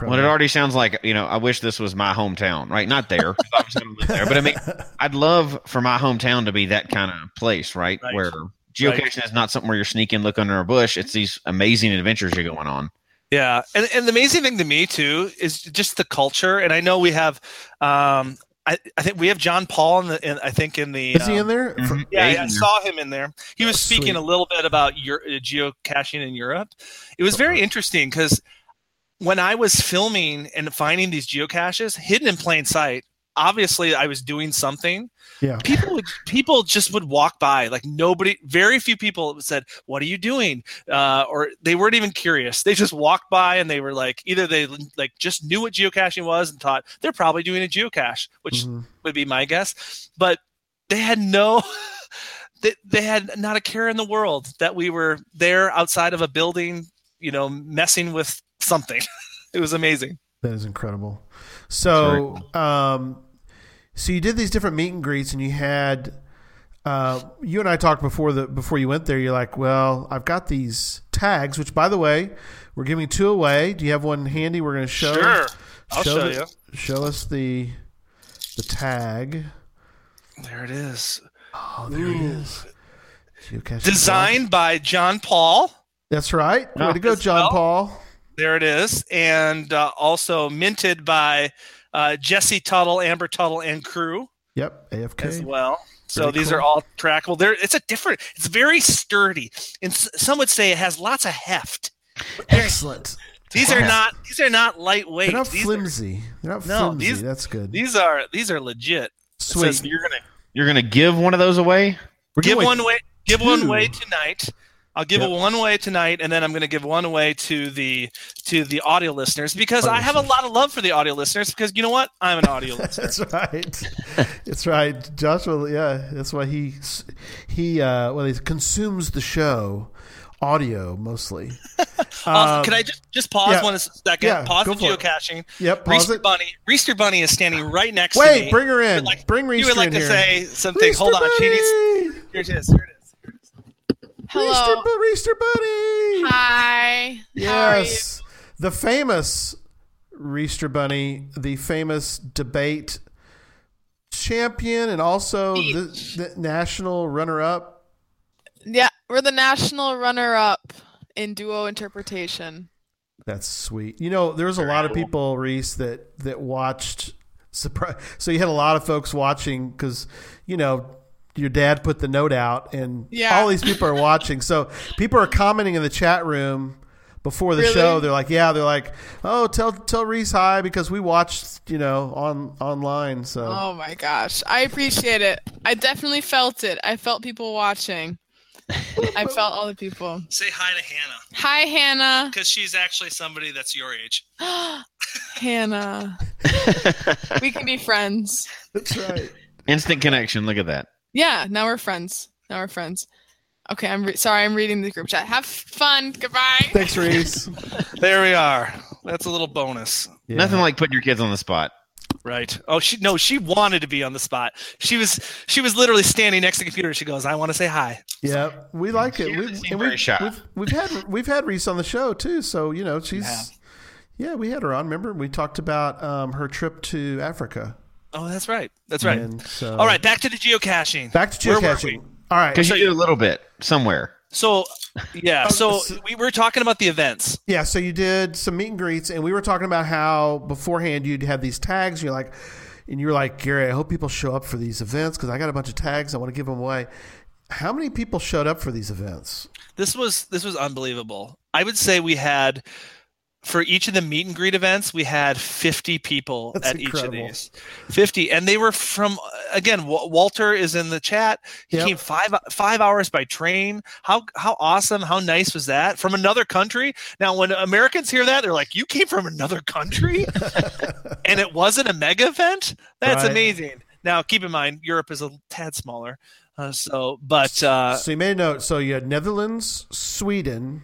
there. Well, it already sounds like you know. I wish this was my hometown, right? Not there, 'cause obviously I don't live there, but I mean, I'd love for my hometown to be that kind of place, right? Right. Where geocaching is not something where you're sneaking, look under a bush. It's these amazing adventures you're going on. Yeah, and and the amazing thing to me too is just the culture. And I know we have, um, I, I think we have John Paul in the, in, I think in the. is he um, in there Mhm. Yeah, yeah, I saw him in there. He was Oh, speaking sweet. a little bit about your, uh, geocaching in Europe. It was very interesting because when I was filming and finding these geocaches hidden in plain sight, obviously I was doing something. yeah People would people just would walk by like nobody. Very few people said, "What are you doing?" Uh, or they weren't even curious. They just walked by and they were like, either they like just knew what geocaching was and thought they're probably doing a geocache, which Mhm. would be my guess. But they had no they, they had not a care in the world that we were there outside of a building, you know, messing with something. it was amazing. That is incredible. So, um, so you did these different meet and greets, and you had uh, you and I talked before the before you went there. You're like, well, I've got these tags, which by the way, we're giving two away. Do you have one handy? We're going to show. Sure. I'll show the- you. Show us the the tag. There it is. Oh, there it is. Designed by John Paul. That's right. Way to go, John. Paul. There it is. And uh, also minted by uh, Jesse Tuttle, Amber Tuttle, and crew Yep, AFK. as well. So Very these cool. are all trackable. There, it's a different. It's very sturdy, and s- some would say it has lots of heft. Excellent. These are not. These are not lightweight. They're not these, are, flimsy. They're not No, flimsy. these- That's good. these are these are legit. Sweet. says- You're gonna you're gonna give one of those away. We're give giving one away. Give one away tonight. I'll give Yep. it one away tonight, and then I'm going to give one away to the to the audio listeners because Audio I have a lot of love for the audio listeners because you know what? I'm an audio listener. That's right. That's right. Joshua, yeah, that's why he he uh well he consumes the show audio mostly. Also, Um, can I just just pause yeah. one second? Yeah, pause the for it. Yep, pause Reister it. Bunny. Reister Bunny is standing right next to Wait, bring her You in. would like- bring Reister You would like in to here. say something? Hold Reister on. She needs. Bunny! Here it is. Here it is. Here it is. Hello. Reister Bunny. Hi. How are you? Yes, the famous Reister Bunny, the famous debate champion, and also the, the national runner-up. Yeah, we're the national runner-up in duo interpretation. That's sweet. You know, there was a lot of people, Reese, that that watched. Surprise! So you had a lot of folks watching because you know your dad put the note out, and Yeah. all these people are watching. So people are commenting in the chat room before the Really? show. They're like, "Yeah," they're like, "Oh, tell tell Reese hi because we watched, you know, on online." So Oh my gosh. I appreciate it. I definitely felt it. I felt people watching. I felt all the people. Say hi to Hannah Hi, Hannah. because she's actually somebody that's your age. Hannah. We can be friends. that's right. Instant connection. Look at that. Yeah, now we're friends. Now we're friends. Okay, I'm re- sorry. I'm reading the group chat. Have fun. Goodbye. Thanks, Reese. There we are. That's a little bonus. Yeah. Nothing like putting your kids on the spot. Right. Oh, she no, she wanted to be on the spot. She was she was literally standing next to the computer. She goes, "I want to say hi." Yeah, we like it. She We've, doesn't seem and very we've, we've we've had we've had Reese on the show too, so you know she's have. yeah we had her on. Remember we talked about um, her trip to Africa. Oh, that's right. That's right. And so, All right, back to the geocaching. back to geocaching. we? All right, Because you did a little bit somewhere. So, yeah. Oh, so so- we were talking about the events. yeah. So you did some meet and greets, and we were talking about how beforehand you'd have these tags. You're like, and you're like Gary. I hope people show up for these events because I got a bunch of tags. I want to give them away. How many people showed up for these events? This was this was unbelievable. I would say we had for each of the meet and greet events, we had 50 people That's at incredible. each of these. 50, and they were from again. Wa- Walter is in the chat. He Yep. came five five hours by train. How how awesome! How nice was that? From another country. Now, when Americans hear that, they're like, "You came from another country," and it wasn't a mega event. That's Right. amazing. Now, keep in mind, Europe is a tad smaller. Uh, so, but uh, so you made a note. So you had Netherlands, Sweden,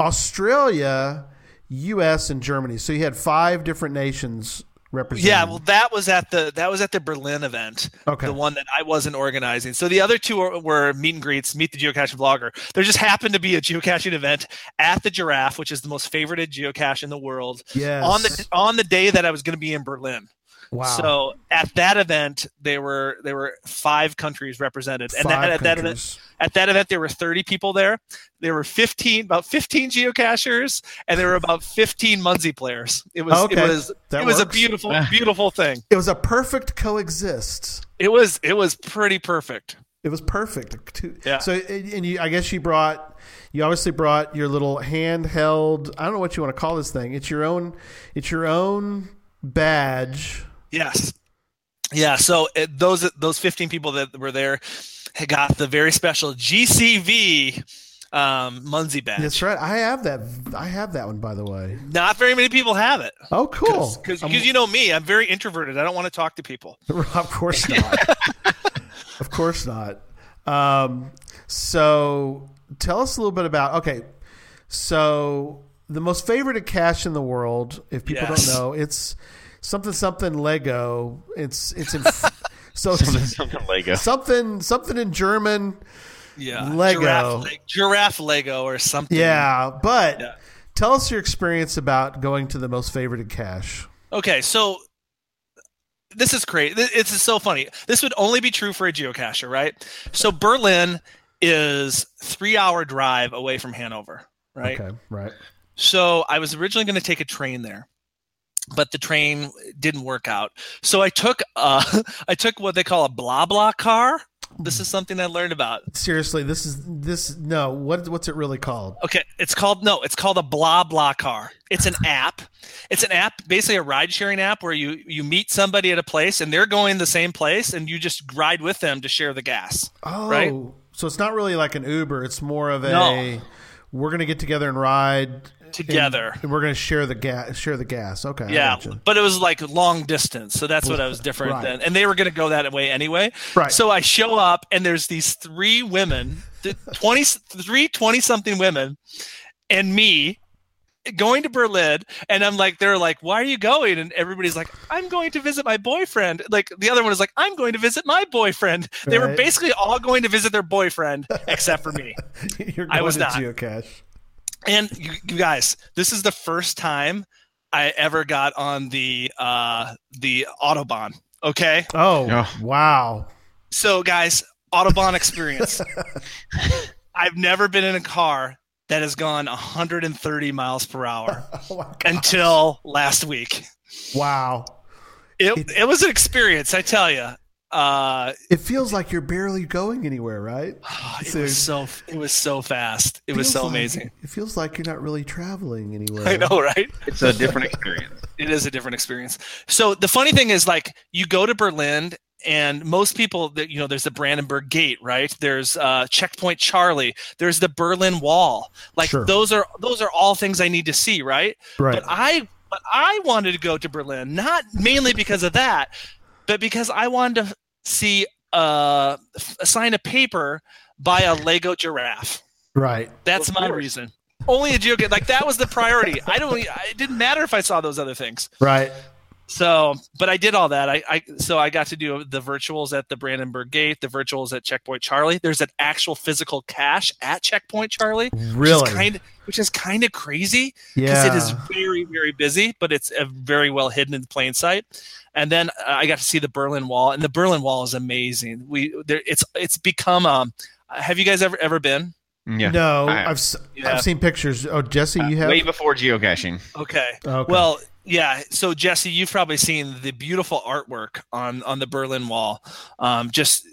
Australia, U.S., and Germany. So you had five different nations represented. Yeah, well, that was at the that was at the Berlin event, Okay. the one that I wasn't organizing. So the other two were, were meet and greets, meet the geocaching blogger. There just happened to be a geocaching event at the Giraffe, which is the most favorited geocache in the world, yes. on the on the day that I was going to be in Berlin. Wow. So at that event, there were there were five countries represented, and Five that, at that event countries. at that event there were 30 people there. There were 15 about 15 geocachers, and there were about 15 Munzee players. It was Okay, it was that it was a beautiful beautiful thing. It was a perfect coexist. It was it was pretty perfect. It was perfect. Yeah. So, and you, I guess you brought, you obviously brought your little handheld. I don't know what you want to call this thing. It's your own. It's your own badge. Yes. Yeah, so it, those those 15 people that were there had got the very special GCV um, Munzee badge. That's right. I have that. I have that one, by the way. Not very many people have it. Oh, cool. Because you know me, I'm very introverted. I don't want to talk to people. of course not. Of course not. Um, so tell us a little bit about. Okay, so the most favorite cache in the world. If people Yes. don't know, it's something something Lego. It's it's in. so Something, something Lego. something something in German. Yeah, Lego. giraffe, le- giraffe Lego or something. Yeah, but Yeah. tell us your experience about going to the most favorited cache. Okay, so this is great. Th- It's so funny. This would only be true for a geocacher, right? So Berlin is three hour drive away from Hanover, right? Okay, right. So I was originally going to take a train there, but the train didn't work out. So I took uh, I took what they call a BlaBlaCar. This is something I learned about. Seriously, this is this. No, what what's it really called? Okay, it's called no, it's called a BlaBlaCar. It's an app. It's an app, basically a ride sharing app where you you meet somebody at a place and they're going the same place and you just ride with them to share the gas. Oh, Right? so it's not really like an Uber. It's more of a. No. We're gonna get together and ride Together. and, and we're gonna share the gas. Share the gas. Okay. Yeah, but it was like long distance, so that's what I was different Right. than. And they were going to go that way anyway. Right. So I show up, and there's these three women, th- 20, three 20 something women, and me going to Berlin. And I'm like, they're like, why are you going? And everybody's like, I'm going to visit my boyfriend. Like the other one is like, I'm going to visit my boyfriend. They were basically all going to visit their boyfriend except for me. You're I going was to not. geocache. And you, you guys, this is the first time I ever got on the uh, the autobahn. Okay, Oh, Yeah. wow. so guys, autobahn experience. I've never been in a car that has gone 130 miles per hour Oh until last week. Wow. It it was an experience, I tell you. Uh, It feels like you're barely going anywhere, right? it So- was so it was so fast. It was so like- amazing. It feels like you're not really traveling anywhere. I know, right? It's a different experience. it is a different experience. So the funny thing is, like, you go to Berlin, and most people, that you know, there's the Brandenburg Gate, right? There's uh, Checkpoint Charlie. There's the Berlin Wall. Like, Sure. those are those are all things I need to see, right? Right. But I but I wanted to go to Berlin, not mainly because of that, but because I wanted to see uh, sign a paper by a Lego giraffe. Right. That's my reason. Only a geocache. Like that was the priority. I don't. It didn't matter if I saw those other things. Right. So, but I did all that. I, I so I got to do the virtuals at the Brandenburg Gate, the virtuals at Checkpoint Charlie. There's an actual physical cache at Checkpoint Charlie, which Really? is kind of which is kind of crazy because yeah. it is very very busy, but it's uh, very well hidden in plain sight. And then uh, I got to see the Berlin Wall, and the Berlin Wall is amazing. We there, it's it's become um. Have you guys ever ever been? Yeah. No, I- I've Yeah. I've seen pictures. Oh, Jesse, you have. Way before geocaching. Okay. Okay. Well, yeah. So Jesse, you've probably seen the beautiful artwork on on the Berlin Wall. Um, just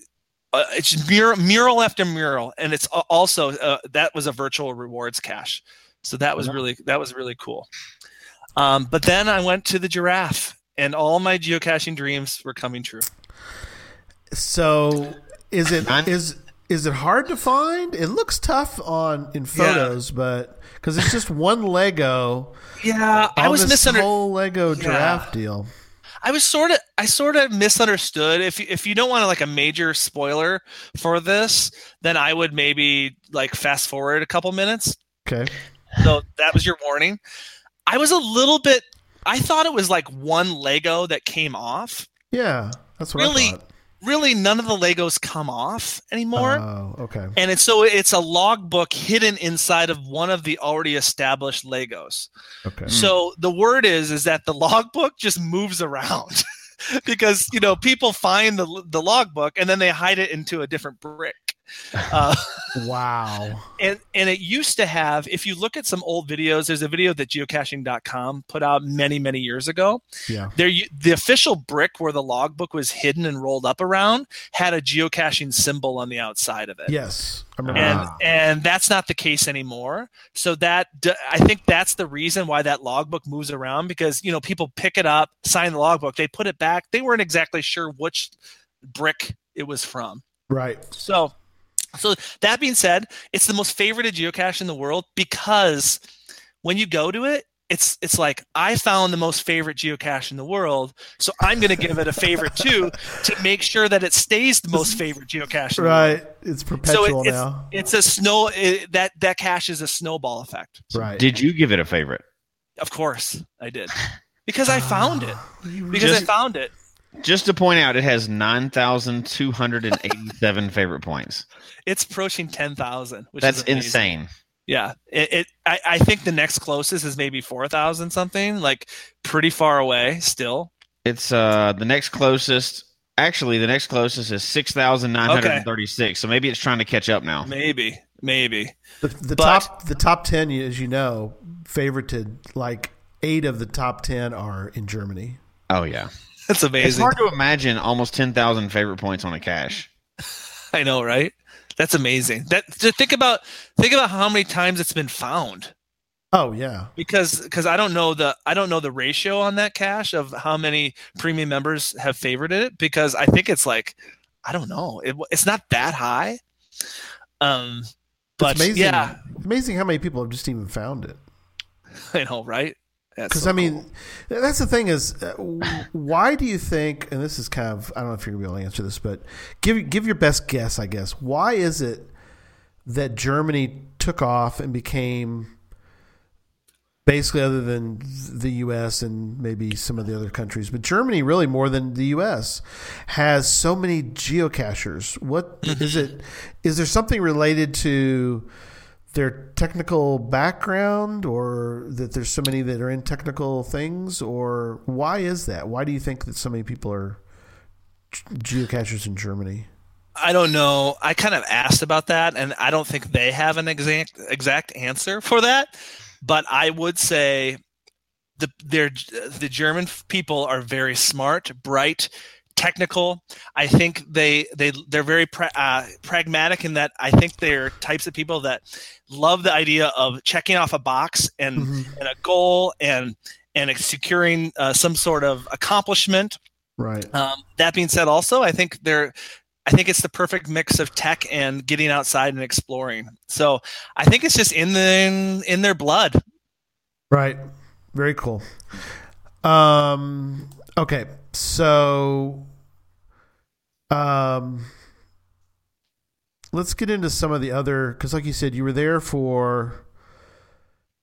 uh, it's mural, mural after mural, and it's also uh, that was a virtual rewards cache. So that was really that was really cool. Um, but then I went to the giraffe, and all my geocaching dreams were coming true. So is it None? is is it hard to find? It looks tough on in photos, but because it's just one Lego. Yeah, I was misunderstood. whole Lego giraffe deal. I was sort of I sort of misunderstood. If you- if you don't want to like a major spoiler for this, then I would maybe like fast forward a couple minutes. Okay. So that was your warning. I was a little bit I thought it was like one Lego that came off. Yeah, that's what Really? I thought. Really none of the Legos come off anymore. Oh, okay. and it's so it's a logbook hidden inside of one of the already established Legos. Okay. So the word is is that the logbook just moves around because you know people find the the logbook and then they hide it into a different brick. Uh, Wow. and and it used to have if you look at some old videos there's a video that geocaching.com put out many many years ago Yeah. there you- the official brick where the logbook was hidden and rolled up around had a geocaching symbol on the outside of it Yes. I remember and that. and that's not the case anymore so that I think that's the reason why that logbook moves around because you know people pick it up sign the logbook they put it back they weren't exactly sure which brick it was from Right. so so that being said it's the most favorited geocache in the world because when you go to it it's it's like I found the most favorite geocache in the world, so I'm going to give it a favorite too to make sure that it stays the most favorite geocache. In the world. Right. It's So perpetual it, it's now. it's a snow it, that that cache is a snowball effect. Right. Did you give it a favorite? Of course, I did because I found it ah, because Just- I found it. Just to point out, it has 9,287 favorite points. It's approaching ten thousand, which That's is amazing. insane. Yeah, it. it I, I think the next closest is maybe four thousand something, like pretty far away still. It's uh the next closest. Actually, the next closest is 6,936. So maybe it's trying to catch up now. Maybe, maybe. The, the But- top the top ten, as you know, favorited like eight of the top ten are in Germany. Oh yeah. That's amazing. It's hard to imagine almost 10,000 favorite points on a cache. I know, right? That's amazing. That to think about think about how many times it's been found. Oh yeah, Because because I don't know the I don't know the ratio on that cache of how many premium members have favorited it because I think it's like I don't know. It, it's not that high. Um but it's amazing. yeah, amazing how many people have just even found it. I know, right? Because so I mean, cool. that's the thing is, uh, why do you think? And this is kind of I don't know if you're gonna be able to answer this, but give give your best guess. I guess why is it that Germany took off and became basically other than the U.S. and maybe some of the other countries, but Germany really more than the U.S. has so many geocachers. What is it? Is there something related to? Their technical background or that there's so many that are in technical things or why is that why do you think that so many people are geocachers in germany I don't know. I kind of asked about that, and I don't think they have an exact exact answer for that. But I would say the they're, the German people are very smart, bright, technical. I think they they they're very pra- uh, pragmatic in that. I think they're types of people that love the idea of checking off a box and and a goal and and securing uh, some sort of accomplishment. Right. Um, that being said, also I think they're I think it's the perfect mix of tech and getting outside and exploring. So I think it's just in the in, their blood. right. Very cool. Um okay. So um let's get into some of the other because like you said you were there for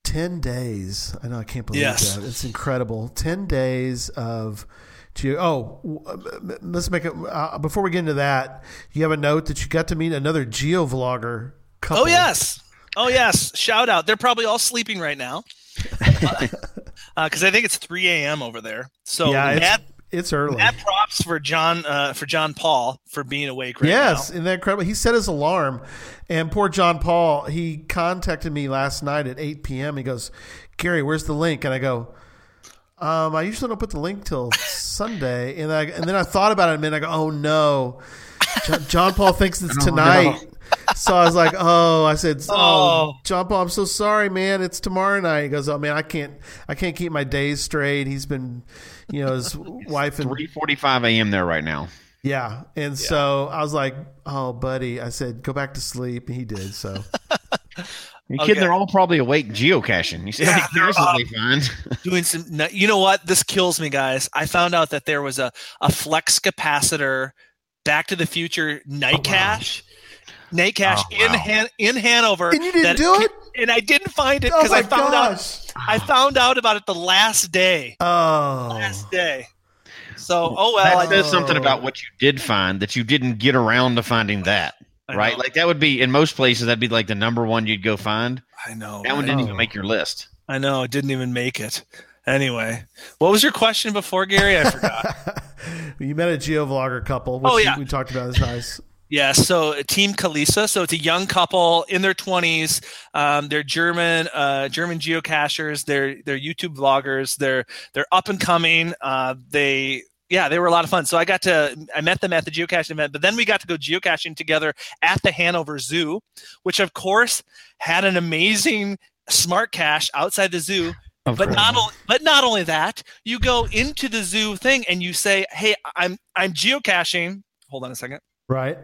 10 days i know i can't believe Yes. that it's incredible 10 days of geo oh uh, let's make it uh, before we get into that you have a note that you got to meet another geo vlogger couple Oh yes, oh yes. Shout out! They're probably all sleeping right now because I think it's 3 a.m. over there. So yeah it's early mad props for John uh, for John Paul for being awake right yes, now. isn't that incredible? He set his alarm, and poor John Paul, he contacted me last night at 8 p.m. He goes, Gary, where's the link? And I go, um, I usually don't put the link till Sunday. And I and then I thought about it a minute. I go, oh no, John, John Paul thinks it's tonight. So I was like, oh, I said, oh, Oh. John Paul, I'm so sorry, man. It's tomorrow night. He goes, oh man, I can't, I can't keep my days straight. He's been, you know, his wife and 3:45 a.m. there right now. yeah. And so I was like, oh, buddy, I said, go back to sleep. And he did. So, You Okay. kidding? They're all probably awake geocaching. You see Yeah, how many they're caches they doing some you know what this kills me guys i found out that there was a, a flex capacitor back to the future night Oh, wow. cache night cache Oh, in wow. Han- in hanover and you didn't that- do it? and i didn't find it Oh because my i found out i found out about it the last day Oh. last day so oh well I that says did, something about what you did find that you didn't get around to finding that. I Right? know. Like that would be in most places that'd be like the number one you'd go find. i know That one right? didn't Oh. even make your list. i know it didn't even make it anyway what was your question before gary i forgot you met a geovlogger couple, which Oh, yeah. we talked about. Is nice. Yeah, so uh, Team Kalisa. So it's a young couple in their twenties. Um, they're German, uh, German geocachers. They're they're YouTube vloggers. They're they're up and coming. Uh, they yeah, they were a lot of fun. So I got to I met them at the geocaching event, but then we got to go geocaching together at the Hanover Zoo, which of course had an amazing smart cache outside the zoo. But not only, but not only that, you go into the zoo thing and you say, "Hey, I'm I'm geocaching." Hold on a second. Right.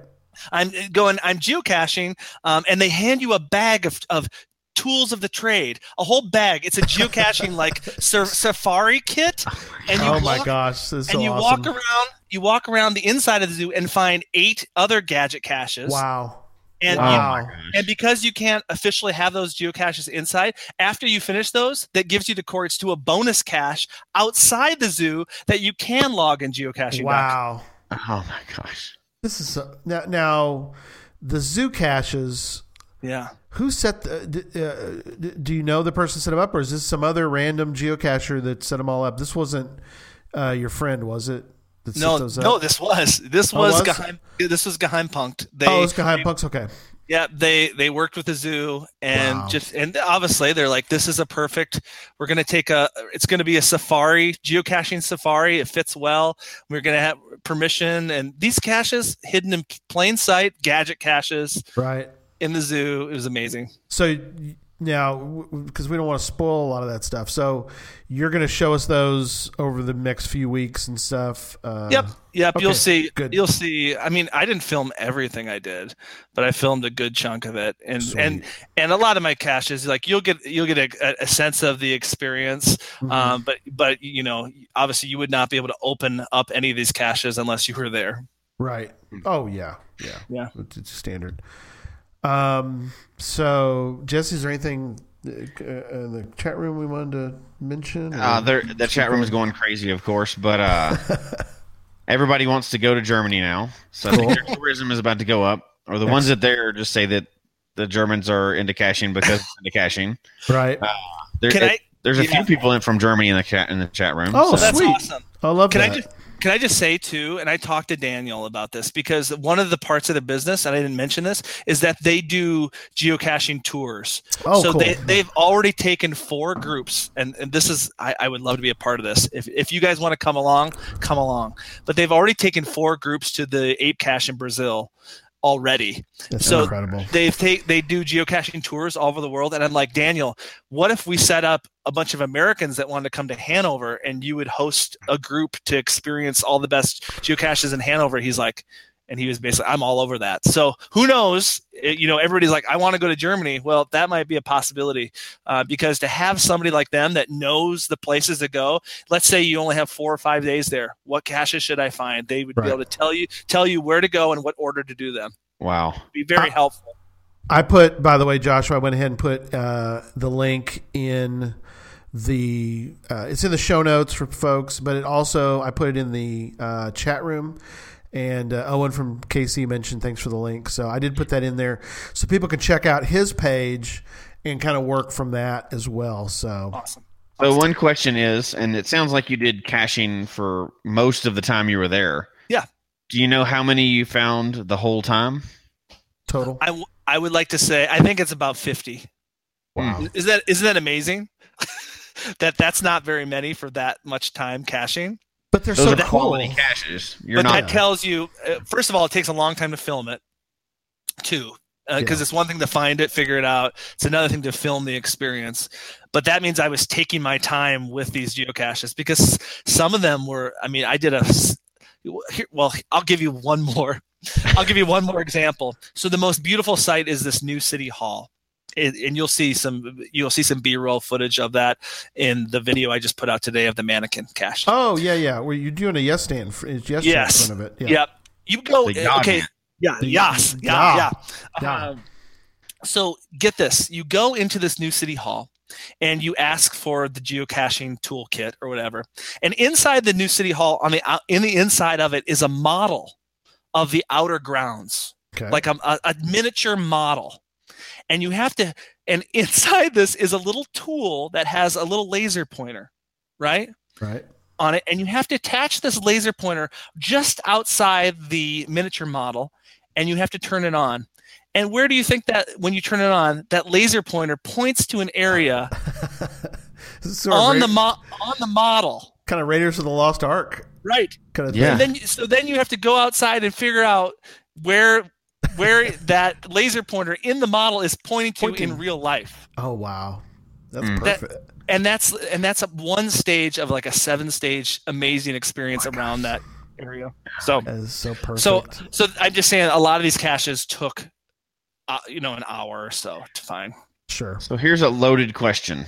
I'm going, I'm geocaching, um, and they hand you a bag of, of tools of the trade, a whole bag. It's a geocaching like sa- safari kit, and you oh my walk, gosh, this is so and you awesome. walk around. You walk around the inside of the zoo and find eight other gadget caches. Wow. And Wow. you- and because you can't officially have those geocaches inside, after you finish those, that gives you the coordinates to a bonus cache outside the zoo that you can log in geocaching. Wow. Oh my gosh. This is so, now, now the zoo caches. Yeah. Who set the? d- Uh, d- do you know the person set them up, or is this some other random geocacher that set them all up? This wasn't uh, your friend, was it? No, no, this was this Oh, was, was? Geheim, this was Geheim Punked. They, oh, it's Geheim Punks. Okay, yeah, they they worked with the zoo and Wow. just and obviously they're like, this is a perfect. We're gonna take a. It's gonna be a safari geocaching safari. It fits well. We're gonna have permission and these caches hidden in plain sight, gadget caches right. in the zoo. It was amazing. So now, because we don't want to spoil a lot of that stuff, so you're going to show us those over the next few weeks and stuff. Uh, Yep, yep. okay, You'll see. good. You'll see. I mean, I didn't film everything I did, but I filmed a good chunk of it, and and Sweet. and a lot of my caches, like you'll get you'll get a, a sense of the experience. Mhm. Um, but but you know, obviously, you would not be able to open up any of these caches unless you were there. Right. Oh yeah, yeah, Yeah. It's, it's standard. Um. So, Jesse, is there anything uh, in the chat room we wanted to mention? or- Uh, there, the chat room is going crazy, of course, but uh, everybody wants to go to Germany now, so I think their tourism is about to go up. Or the ones that there just say that the Germans are into caching because it's into caching. right. There, Can I? there's a yeah. few people in from Germany in the chat in the chat room. Oh, So that's sweet. awesome. I love Can that. I just can I just say too, and I talked to Daniel about this because one of the parts of the business, and I didn't mention this, is that they do geocaching tours. oh, so cool. they, they've already taken four groups and, and this is I, I would love to be a part of this if, if you guys want to come along come along but they've already taken four groups to the ape cache in brazil already. That's so- incredible. they take they do geocaching tours all over the world. And i'm like daniel what if we set up a bunch of americans that wanted to come to hanover and you would host a group to experience all the best geocaches in hanover? He's like and he was basically i'm all over that so who knows It- you know everybody's like i want to go to germany well that might be a possibility uh, because to have somebody like them that knows the places to go let's say you only have four or five days there what caches should i find they would Right. be able to tell you tell you where to go and what order to do them Wow. be very Uh, helpful I put, by the way, Joshua, I went ahead and put uh, the link in the. Uh, it's in the show notes for folks, but it also I put it in the uh, chat room. And uh, Owen from KC mentioned thanks for the link, so I did put that in there so people can check out his page and kind of work from that as well. So awesome So one question is, and it sounds like you did caching for most of the time you were there. Yeah. Do you know how many you found the whole time? total, I, w- I would like to say I think it's about 50. wow, Is that isn't that amazing? that that's not very many for that much time caching. But they're Those so are cool. quality caches. You're but not. that tells you uh, first of all it takes a long time to film it. Too. Because Yeah. it's one thing to find it, figure it out. It's another thing to film the experience. But that means I was taking my time with these geocaches because some of them were. I mean, I did a. s- here- Well, I'll give you one more. I'll give you one more example. So the most beautiful site is this new city hall. It, and you'll see some you'll see some b-roll footage of that in the video I just put out today of the mannequin cache. Oh yeah, yeah. Were you doing a yes stand? For, is yes Yes. stand in front of it? Yep. You go. Okay. Yeah. The- yes. Yeah. Yeah. Yeah. Yeah. Um, so get this: you go into this new city hall, and you ask for the geocaching toolkit or whatever. And inside the new city hall, on the in the inside of it is a model of the outer grounds, Okay. like a, a, a miniature model. And you have to. And inside this is a little tool that has a little laser pointer, right? right. on it and you have to attach this laser pointer just outside the miniature model and you have to turn it on and where do you think that when you turn it on that laser pointer points to an area Sort of on the mo- on the model kind of Raiders of the Lost Ark right kind of Yeah. and then so then you have to go outside and figure out where where that laser pointer in the model is pointing to Pointing. in real life Oh wow, that's Mm. That- perfect. and that's and that's a one stage of like a seven stage amazing experience around that area so that is so perfect. So, so I'm just saying, a lot of these caches took, uh, you know, an hour or so to find. Sure. So here's a loaded question.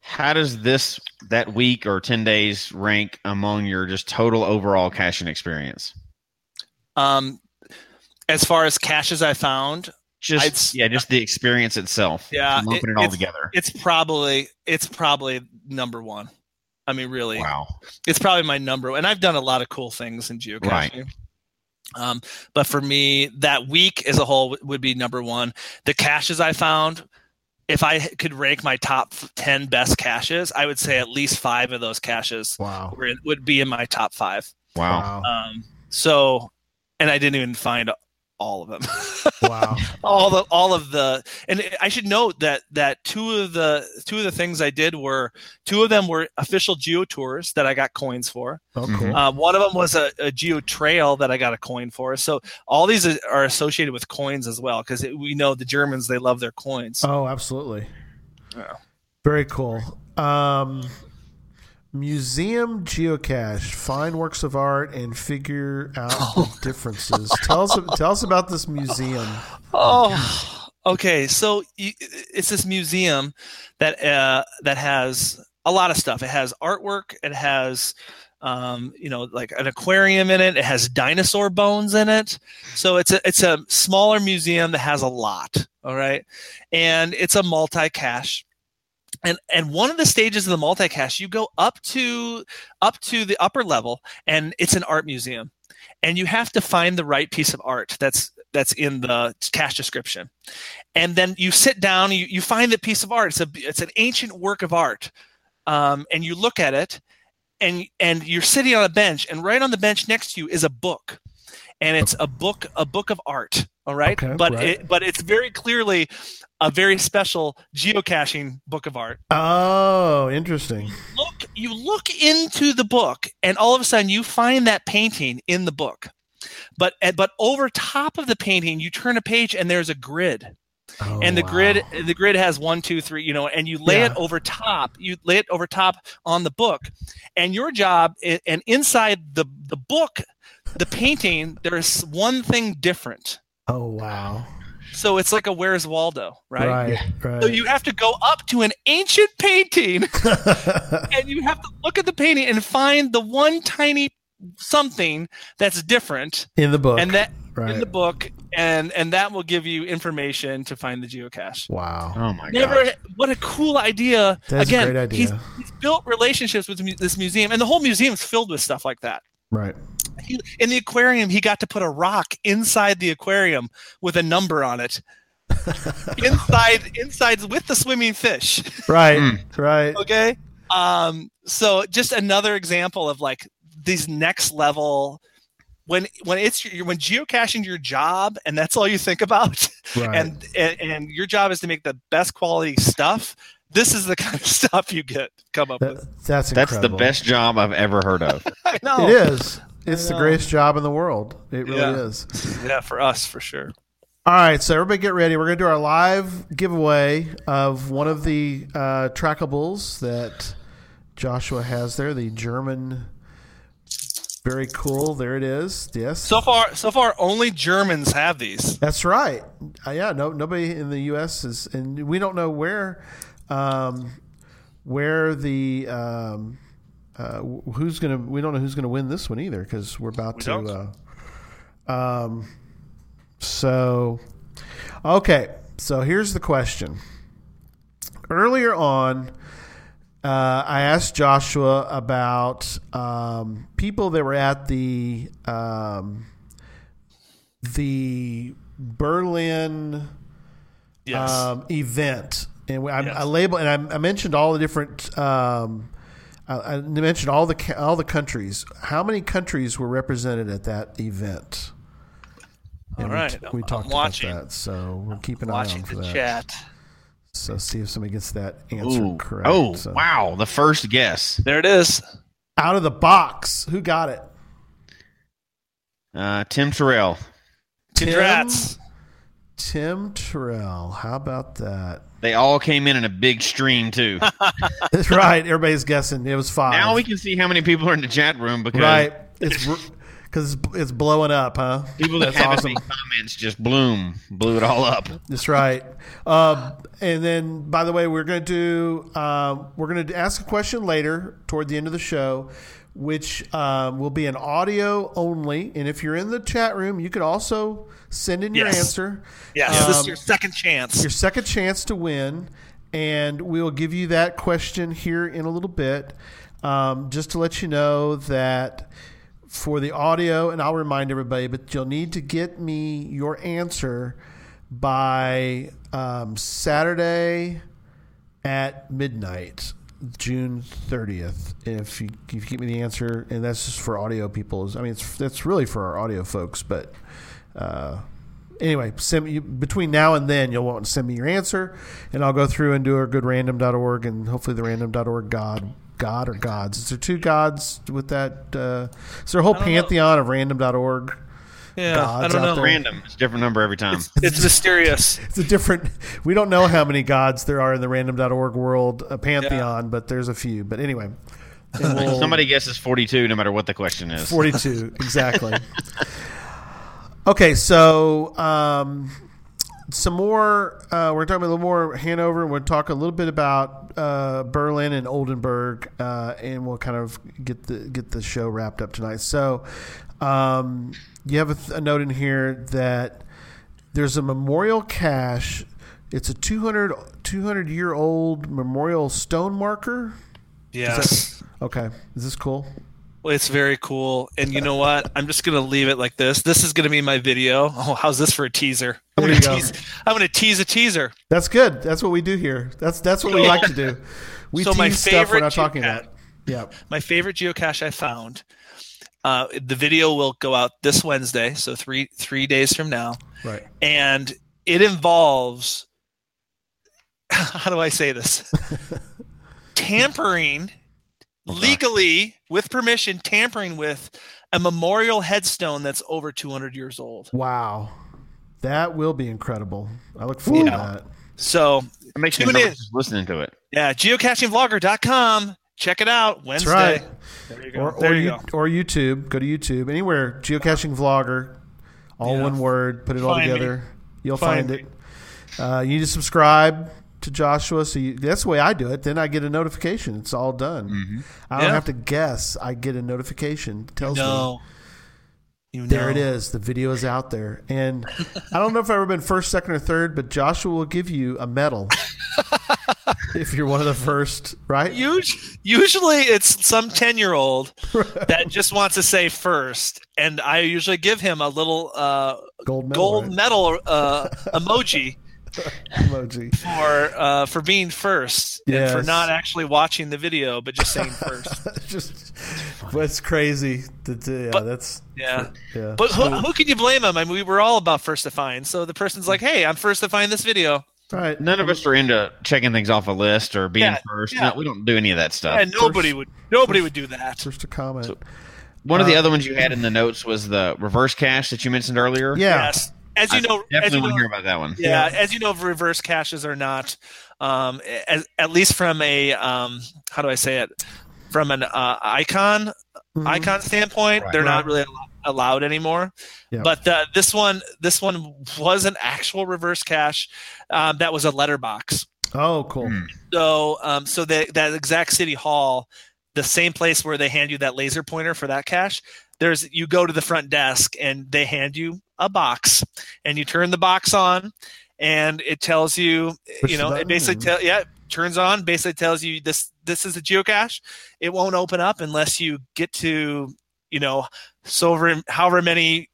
How does this that week or 10 days rank among your just total overall caching experience? Um, as far as caches I found, Just I'd- yeah, just the experience itself. Yeah, lumping it- it, all it's- together. it's probably it's probably number one. I mean, really, Wow. it's probably my number. And I've done a lot of cool things in geocaching. Right. Um, but for me, that week as a whole would be number one. The caches I found, if I could rank my top ten best caches, I would say at least five of those caches Wow. were in, would be in my top five. Wow. Um, so, and I didn't even find all of them. Wow. all the all of the and I should note that that two of the two of the things I did were two of them were official geo tours that I got coins for. Oh, Mhm. cool. Uh, one of them was a, a geo trail that I got a coin for. So all these are associated with coins as well because we know the Germans they love their coins. Oh, absolutely. Yeah. Very cool. Um, museum geocache. Find works of art and figure out the differences. tell us. Tell us about this museum. Oh, okay. So you, it's this museum that uh, that has a lot of stuff. It has artwork. It has um, you know like an aquarium in it. It has dinosaur bones in it. So it's a it's a smaller museum that has a lot. All right, and it's a multi cache. And, and one of the stages of the multi cache, you go up to up to the upper level, and it's an art museum, and you have to find the right piece of art that's that's in the cache description. And then you sit down you, you find the piece of art. It's a it's an ancient work of art um, and you look at it and and you're sitting on a bench and right on the bench next to you is a book. And it's a book a book of art all right Okay, but right. it but it's very clearly a very special geocaching book of art Oh, interesting. look you look into the book and all of a sudden you find that painting in the book but eh, but over top of the painting you turn a page and there's a grid Oh, and the wow. grid the grid has one two three you know and you lay it over top you lay it over top on the book and your job and inside the the book the painting there's one thing different Oh wow. so it's like a where's waldo right, Right. Right. so you have to go up to an ancient painting and you have to look at the painting and find the one tiny something that's different in the book. and that right. in the book and and that will give you information to find the geocache wow. Oh my god. never god. what a cool idea That's a again great idea. He's, he's built relationships with this museum and the whole museum is filled with stuff like that Right. He, in the aquarium he got to put a rock inside the aquarium with a number on it inside inside with the swimming fish Right. Mm. Right. okay um so just another example of like these next level when when it's your when geocaching your job and that's all you think about Right. and, and and your job is to make the best quality stuff this is the kind of stuff you get come up with That- that's That's the best job I've ever heard of. i know It is. It's the greatest job in the world. It really Yeah. is. yeah for us for sure All right, so everybody get ready. We're going to do our live giveaway of one of the uh, trackables that Joshua has there, the German. Very cool. There it is. Yes. so far so far only germans have these That's right. Uh, yeah, no, nobody in the U.S. is, and we don't know where, um, where the um, uh, who's gonna. We don't know who's gonna win this one either because we're about to. don't. Uh, um, so, okay. So here's the question. Earlier on, uh, I asked Joshua about um, people that were at the um, the Berlin yes um, event, and I, Yes. I labeled and I, I mentioned all the different. Um, I, I mentioned all the all the countries. How many countries were represented at that event? And All we, right, t- I'm- we I'm talked watching. about that, so we'll keep an eye watching on for the that. chat So see if somebody gets that answer Ooh. correct. Oh, So- wow. The first guess. there it is Out of the box, who got it? Uh, Tim Terrell. congrats Tim Terrell. How about that? They all came in in a big stream, too. That's right. Everybody's guessing. It was five. now we can see how many people are in the chat room because right. It's because it's, it's blowing up, huh? People that That's haven't awesome. comments just bloom, blew it all up. That's right. Um, and then, by the way, we're going to do um, we're going to ask a question later toward the end of the show, which um, will be an audio only. And if you're in the chat room, you could also send in your Yes. answer. Yes, this Um, is your second chance. your second chance to win, and we'll give you that question here in a little bit. Um, just to let you know that for the audio, and I'll remind everybody, but you'll need to get me your answer by um, Saturday at midnight, June thirtieth. If you if you give me the answer, and that's just for audio people. I mean, it's that's really for our audio folks, but. Uh, anyway, send me between now and then you'll want to send me your answer, and I'll go through and do a good random.org and hopefully the random.org God God or gods. Is there two gods with that? Uh, is there a whole don't know. pantheon of random.org? Yeah, gods I don't out know. there. Random. It's a different number every time. It's mysterious. It's a different. We don't know how many gods there are in the random.org world uh, pantheon, but there's a few. But anyway, we'll- Somebody guesses 42 no matter what the question is. 42 exactly okay so um, some more uh, we're talking a little more hanover and we'll talk a little bit about uh, berlin and oldenburg uh, and we'll kind of get the get the show wrapped up tonight so um, you have a, th- a note in here that there's a memorial cache it's a 200 200 year old memorial stone marker Yes. okay is this cool Well, it's very cool. And you know what? I'm just gonna leave it like this. This is gonna be my video. Oh, how's this for a teaser? I'm gonna you go. tease. I'm gonna tease a teaser. That's good. That's what we do here. That's that's what we like to do. We So tease my stuff we're favorite not talking geocache- about. Yeah. My favorite geocache I found. Uh, the video will go out this Wednesday, so three three days from now, Right. and it involves. How do I say this? tampering legally with permission tampering with a memorial headstone that's over 200 years old Wow. That will be incredible. I look forward Yeah. to that. so It makes me Tune nervous in. listening to it. yeah geocachingvlogger.com check it out That's wednesday right. there you go Or or, you you, go or YouTube. Go to YouTube. Anywhere. Geocaching vlogger. All Yeah. one word. Put it all Find me. together. You'll Find find, it. Uh, you need to subscribe to Joshua. So you, that's the way I do it. Then I get a notification. It's all done. I don't Yeah. have to guess. I get a notification. It tells me. You There it is. The video is out there. And I don't know if I've ever been first, second, or third, but Joshua will give you a medal if you're one of the first, right? Us- Usually it's some 10 year old that just wants to say first. And I usually give him a little uh, Gold medal. gold right? medal uh, emoji emoji. for uh, for being first and for not actually watching the video, but just saying first. Just, that's crazy. That, yeah, But- that's Yeah. yeah. But who, who can you blame them? I mean, we were all about first to find. So the person's like, hey, I'm first to find this video. All right. None of us are into checking things off a list or being Yeah, first. yeah. No, we don't do any of that stuff. And nobody would nobody would do that. First to comment. One of Uh, the other ones you had in the notes was the reverse cache that you mentioned earlier. yeah. Yes. As I you know, as definitely you want to know, hear about that one. yeah, as you know, reverse caches are not, um, as, at least from a um, how do I say it, from an uh, icon Mhm. icon standpoint, Right. they're not really al- allowed anymore. Yeah. But uh, this one, this one was an actual reverse cache um, that was a letterbox. Oh, cool. Hmm. So, um, so that that exact city hall, the same place where they hand you that laser pointer for that cache. There's you go to the front desk and they hand you a box, and you turn the box on, and it tells you, Push you know, it basically tell yeah, turns on, basically tells you this this is a geocache. It won't open up unless you get to, you know, so however many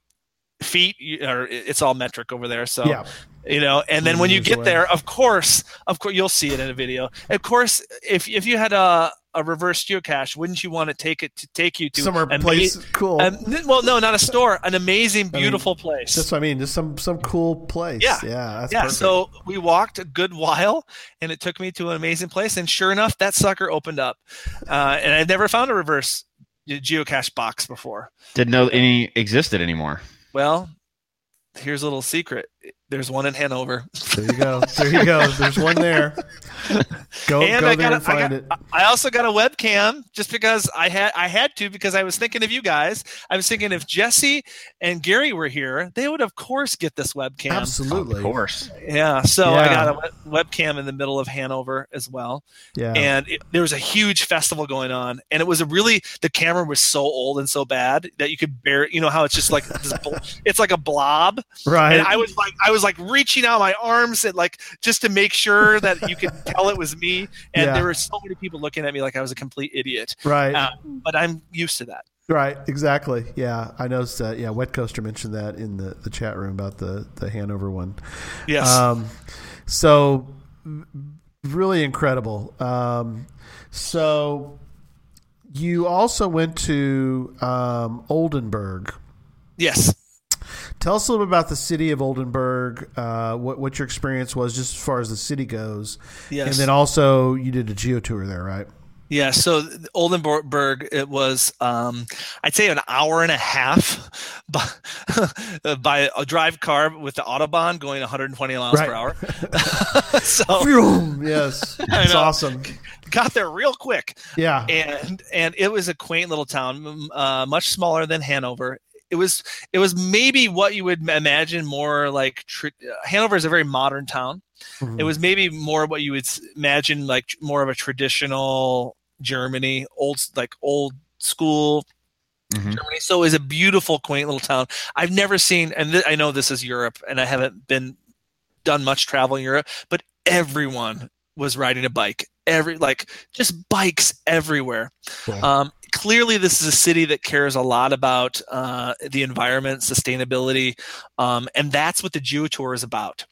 feet, or it's all metric over there. So Yeah. You know and then when you get away. there of course of course you'll see it in a video of course if if you had a a reverse geocache wouldn't you want to take it to take you to Somewhere ama- place cool. um, well no not a store an amazing mean, beautiful place That's what I mean. Just some some cool place. Yeah. Yeah. That's yeah perfect. so we walked a good while and it took me to an amazing place and sure enough that sucker opened up uh, and i'd never found a reverse geocache box before Didn't know any existed anymore. well here's a little secret There's one in Hanover. There you go. There you go. There's one there. Go, and go I there got, a, and find I, got it. I also got a webcam just because I had I had to because I was thinking of you guys. I was thinking if Jesse and Gary were here, they would of course get this webcam. Absolutely. Of course. Yeah, so I got a web- webcam in the middle of Hanover as well, Yeah. and it, there was a huge festival going on, and it was a really the camera was so old and so bad that you could bear. You know how it's just like this it's like a blob, right. and I was like I was like reaching out my arms and like just to make sure that you could tell it was me, and Yeah. there were so many people looking at me like I was a complete idiot. right. Uh, but I'm used to that. Right, exactly. Yeah, I noticed that. Yeah, Wet Coaster mentioned that in the, the chat room about the, the Hanover one. Yes. Um, so really incredible. Um, so you also went to um, Oldenburg. yes. Tell us a little bit about the city of Oldenburg. Uh, what what your experience was, just as far as the city goes, Yes. and then also you did a geo tour there, right? Yeah, so Oldenburg, it was, um, I'd say, an hour and a half by, by a drive car with the autobahn going 120 miles Right. per hour. so yes, it's awesome. got there real quick, Yeah, and and it was a quaint little town, uh, much smaller than Hanover. It was it was maybe what you would imagine more like tr- Hanover is a very modern town. Mhm. It was maybe more what you would imagine like more of a traditional Germany, old like old school Mhm. Germany. So it was a beautiful, quaint little town. I've never seen, and th- I know this is Europe, and I haven't been done much travel in Europe, but everyone was riding a bike. Every like just bikes everywhere. Cool. Um, clearly, this is a city that cares a lot about uh, the environment, sustainability, um, and that's what the Geo Tour is about.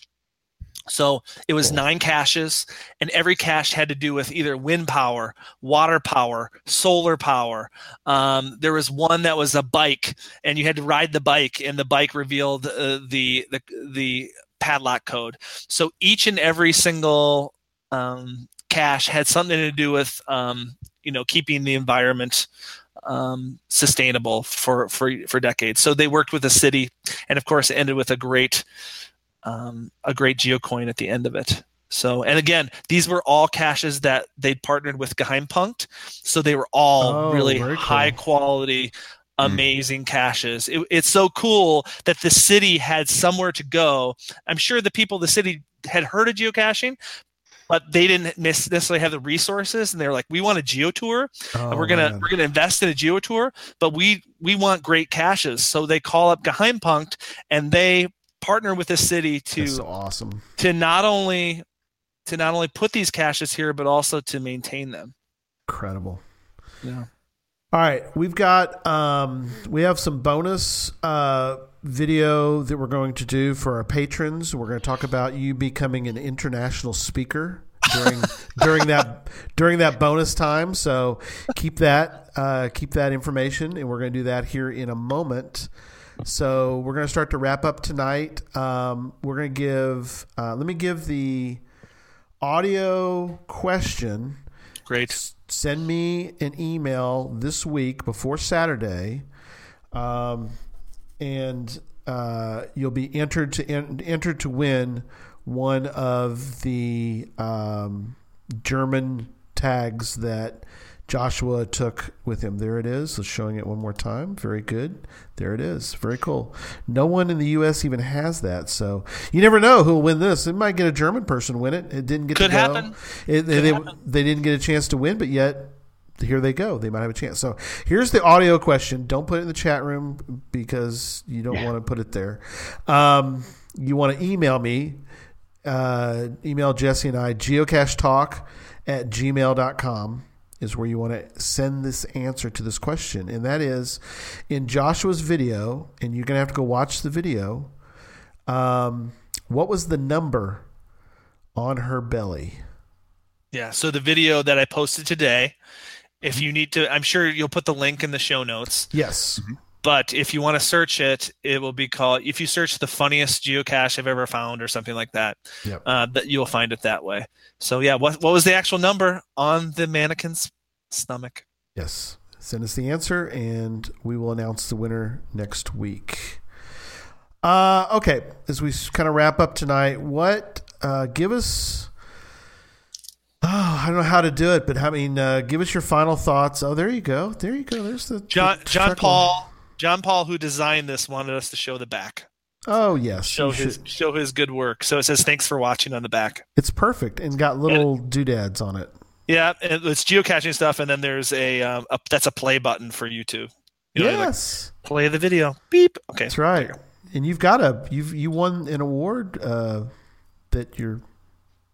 So it was nine caches, and every cache had to do with either wind power, water power, solar power. Um, there was one that was a bike, and you had to ride the bike, and the bike revealed uh, the the the padlock code. So each and every single um, cache had something to do with um, you know keeping the environment um, sustainable for for for decades. So they worked with the city, and of course, it ended with a great um, a great geocoin at the end of it. So, and again, these were all caches that they'd partnered with Geheimpunkt, so they were all Oh, really cool. high quality, Mm. amazing caches. It, it's so cool that the city had somewhere to go. I'm sure the people of the city had heard of geocaching, but they didn't necessarily have the resources, and they're like, "We want a geo tour, Oh, and we're gonna man. we're gonna invest in a geo tour, but we we want great caches." So they call up Geheimpunkt, and they partner with the city to so awesome. to not only to not only put these caches here, but also to maintain them. Incredible. Yeah. All right, we've got um, we have some bonus uh, video that we're going to do for our patrons. We're going to talk about you becoming an international speaker during during that during that bonus time. So keep that uh, keep that information, and we're going to do that here in a moment. So we're going to start to wrap up tonight. Um, we're going to give. Uh, let me give the audio question Great. send me an email this week before Saturday, um, and uh, you'll be entered to en- entered to win one of the um, German tags that Joshua took with him. There it is. So showing it one more time. Very good. There it is. Very cool. No one in the U.S. even has that. So you never know who will win this. It might get a German person win it. It didn't get Could to go. happen. It, Could they, happen. they didn't get a chance to win, but yet here they go. They might have a chance. So here's the audio question. Don't put it in the chat room because you don't want to put it there. Um, you want to email me. Uh, email Jesse and I, geocachetalk at gmail.com is where you want to send this answer to this question. And that is in Joshua's video, and you're going to have to go watch the video. Um, what was the number on her belly? Yeah. So the video that I posted today, if you need to, I'm sure you'll put the link in the show notes. Yes. But if you want to search it, it will be called. If you search the funniest geocache I've ever found or something like that, Yep. uh, that you'll find it that way. So yeah, what what was the actual number on the mannequin's stomach? Yes. Send us the answer, and we will announce the winner next week. Uh, okay, as we kind of wrap up tonight, what uh, give us? Oh, I don't know how to do it, but I mean, uh, give us your final thoughts. Oh, there you go. There you go. There's the John the John. Paul John Paul who designed this wanted us to show the back. Oh yes, Show his should- show his good work. So it says thanks for watching on the back. It's perfect and got little doodads on it. Yeah, and it's geocaching stuff, and then there's a, um, a that's a play button for YouTube. You know, like, yes, play the video. Beep. Okay, that's right. And you've got a you've you won an award uh, that your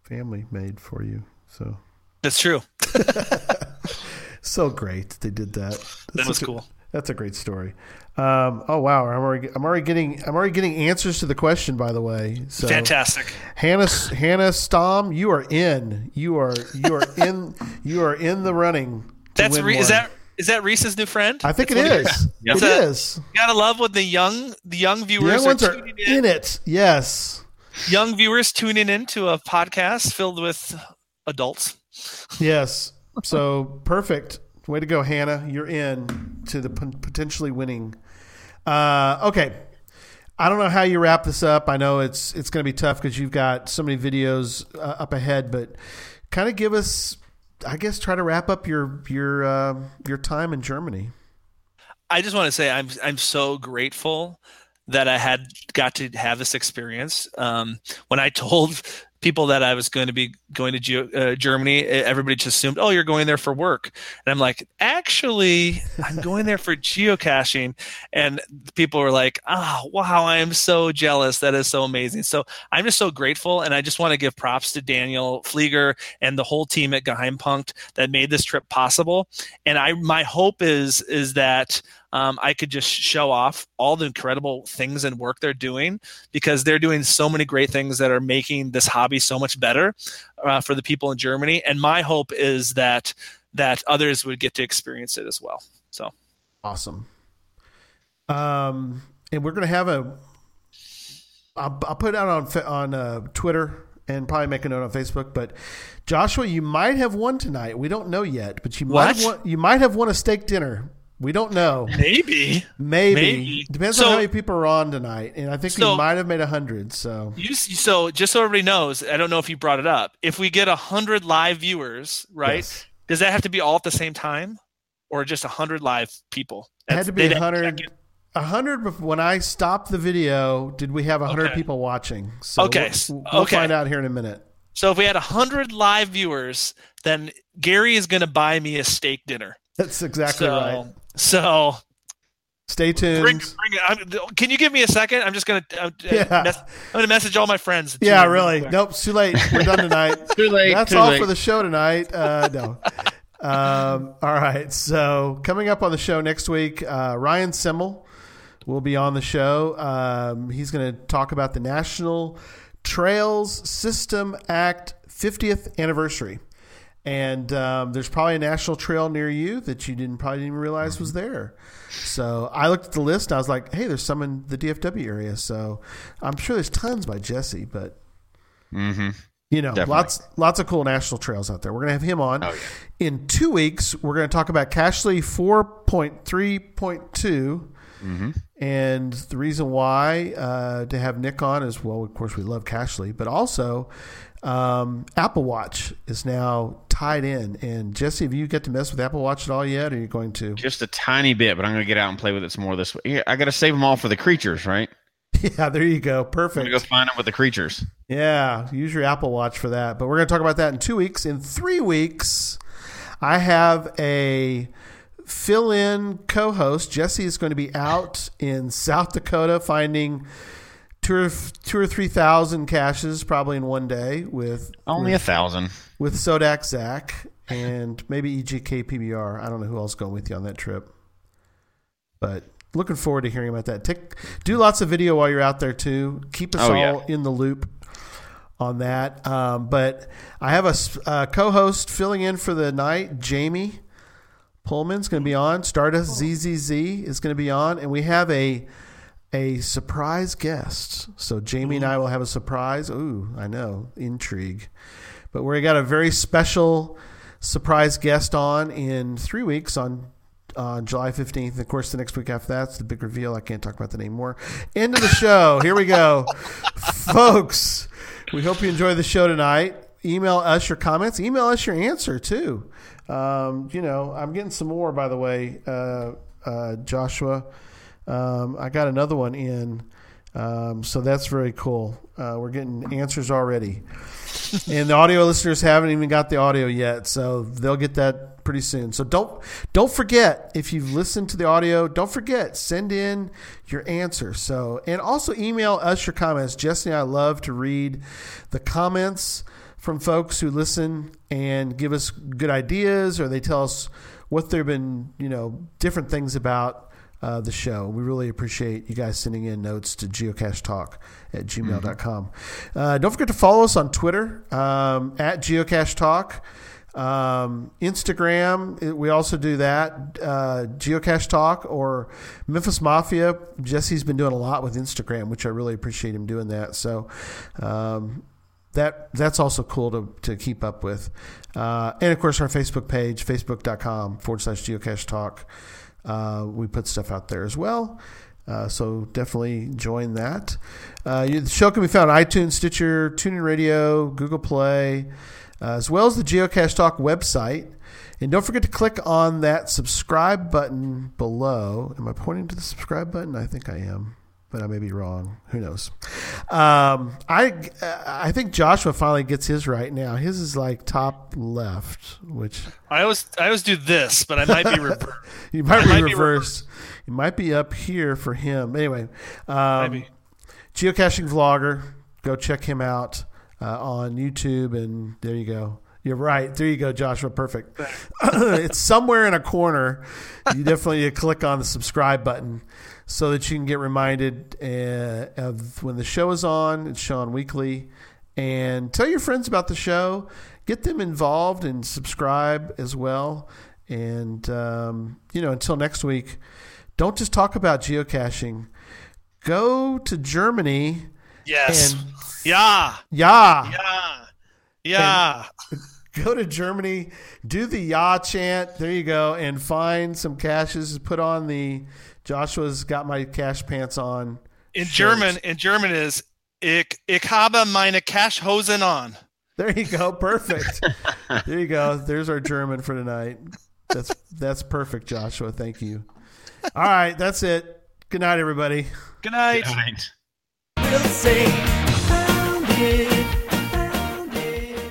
family made for you. So That's true. so great they did that. That That's was a- cool. That's a great story. Um, oh wow, I'm already I'm already getting I'm already getting answers to the question. By the way, so Fantastic. Hannah Hannah Stom, you are in. You are you are in. You are in the running. That's Re- is that is that Reese's new friend? I think it That's it is. It a- is. You gotta love when the young the young The viewers young ones are are tuning in. in it. Yes. Young viewers tuning into a podcast filled with adults. Yes. So perfect. Way to go, Hannah. You're in to the p- potentially winning. Uh, okay. I don't know how you wrap this up. I know it's it's going to be tough because you've got so many videos uh, up ahead, but kind of give us, I guess, try to wrap up your your uh, your time in Germany. I just want to say I'm I'm so grateful that I had got to have this experience. Um, when I told people that I was going to be going to Geo, uh, Germany, everybody just assumed, "Oh, you're going there for work," and I'm like, "Actually, I'm going there for geocaching." And people were like, "Oh, wow! I am so jealous. That is so amazing." So I'm just so grateful, and I just want to give props to Daniel Flieger and the whole team at Geheimpunkt that made this trip possible. And I, my hope is is that um, I could just show off all the incredible things and work they're doing because they're doing so many great things that are making this hobby so much better uh, for the people in Germany. And my hope is that that others would get to experience it as well. So Awesome. Um, and we're gonna have a. I'll, I'll put it out on on uh, Twitter and probably make a note on Facebook. But Joshua, you might have won tonight. We don't know yet, but you might have won, you might have won a steak dinner. We don't know. maybe Maybe, Maybe. depends So- on how many people are on tonight, and I think So- we might have made a hundred. So you so just so everybody knows, I don't know if you brought it up. If we get a hundred live viewers, right? Yes. Does that have to be all at the same time, or just a hundred live people? it had to be a have to check hundred. it. A hundred. bef- When I stopped the video, did we have a hundred Okay. people watching? So Okay, we'll, we'll okay. find out here in a minute. So if we had 100 live viewers, then Gary is going to buy me a steak dinner. That's exactly so, right. So Stay tuned. bring, bring it. I'm, can you give me a second? I'm just going to uh, Yeah. mess, I'm going to message all my friends. Yeah, really. quick. Nope, it's too late. We're done tonight. Too late. That's too all late. for the show tonight. Uh, no. Um, all right. So coming up on the show next week, uh, Ryan Simmel will be on the show. Um, he's going to talk about the National Trails System Act 50th anniversary. And um, there's probably a national trail near you that you didn't probably didn't realize was there. So I looked at the list and I was like, hey, there's some in the DFW area. So I'm sure there's tons by Jesse, but hmm you know, Definitely. lots lots of cool national trails out there. We're gonna have him on. Oh, yeah. In two weeks, we're gonna talk about Cachely four point three point two. Mm-hmm. And the reason why uh, to have Nick on is well, of course, we love Cachely, but also um, Apple Watch is now tied in. And Jesse, have you get to mess with Apple Watch at all yet? Or are you going to? Just a tiny bit, but I'm going to get out and play with it some more this week. I got to save them all for the creatures, right? Yeah, there you go. Perfect. going to go find them with the creatures. Yeah, use your Apple Watch for that. But we're going to talk about that in two weeks. In three weeks, I have a fill in co host. Jesse is going to be out in South Dakota finding two or, two or 3,000 caches probably in one day with, Only a thousand. with Sodak Zach and maybe EGK PBR. I don't know who else going with you on that trip. But looking forward to hearing about that. Take, do lots of video while you're out there too. Keep us Oh, all yeah. in the loop on that. Um, but I have a, uh, co-host filling in for the night. Jamie Pullman's going to be on. Stardust ZZZ is going to be on, and we have a a surprise guest. So Jamie and I will have a surprise. Ooh, I know intrigue, but we got a very special surprise guest on in three weeks on on July 15th. Of course, the next week after that's the big reveal. I can't talk about that anymore. End of the show. Here we go. Folks, we hope you enjoy the show tonight. Email us your comments. Email us your answer, too. Um, you know, I'm getting some more, by the way, uh, uh, Joshua. Um, I got another one in. Um, so that's very cool. Uh, we're getting answers already. and the audio listeners haven't even got the audio yet, so they'll get that pretty soon. So don't don't forget if you've listened to the audio, don't forget send in your answer. So and also email us your comments. Jesse and I love to read the comments from folks who listen and give us good ideas, or they tell us what they've been, you know, different things about uh, the show. We really appreciate you guys sending in notes to geocachetalk at gmail.com. Uh, don't forget to follow us on Twitter um, at geocachetalk. Um, Instagram, we also do that. Uh, Geocache Talk or Memphis Mafia. Jesse's been doing a lot with Instagram, which I really appreciate him doing that. So, um, that that's also cool to, to keep up with. Uh, and of course, our Facebook page, facebook.com forward slash geocache talk. Uh, we put stuff out there as well. Uh, so definitely join that. Uh, the show can be found on iTunes, Stitcher, TuneIn Radio, Google Play, uh, as well as the Geocache Talk website. And don't forget to click on that subscribe button below. Am I pointing to the subscribe button? I think I am, but I may be wrong. Who knows? Um, I I think Joshua finally gets his right now. His is like top left, which I always I always do this, but I might be reversed. you might be might be reverse. It might be up here for him. Anyway, um, Maybe. geocaching vlogger. Go check him out uh, on YouTube, and there you go. You're right. There you go, Joshua. Perfect. it's somewhere in a corner. You definitely click on the subscribe button so that you can get reminded uh, of when the show is on. It's shown weekly. And tell your friends about the show. Get them involved and subscribe as well. And, um, you know, until next week, don't just talk about geocaching. Go to Germany. Yes. And yeah. yeah, Yeah. Yeah. go to Germany, do the Ya chant. There you go, and find some caches. Put on the Joshua's got my cache pants on. In shirt. German, in German is ich ich habe meine Cashhosen on. There you go, perfect. there you go. There's our German for tonight. That's that's perfect, Joshua. Thank you. All right, that's it. Good night, everybody. Good night. Right. We'll say, found it.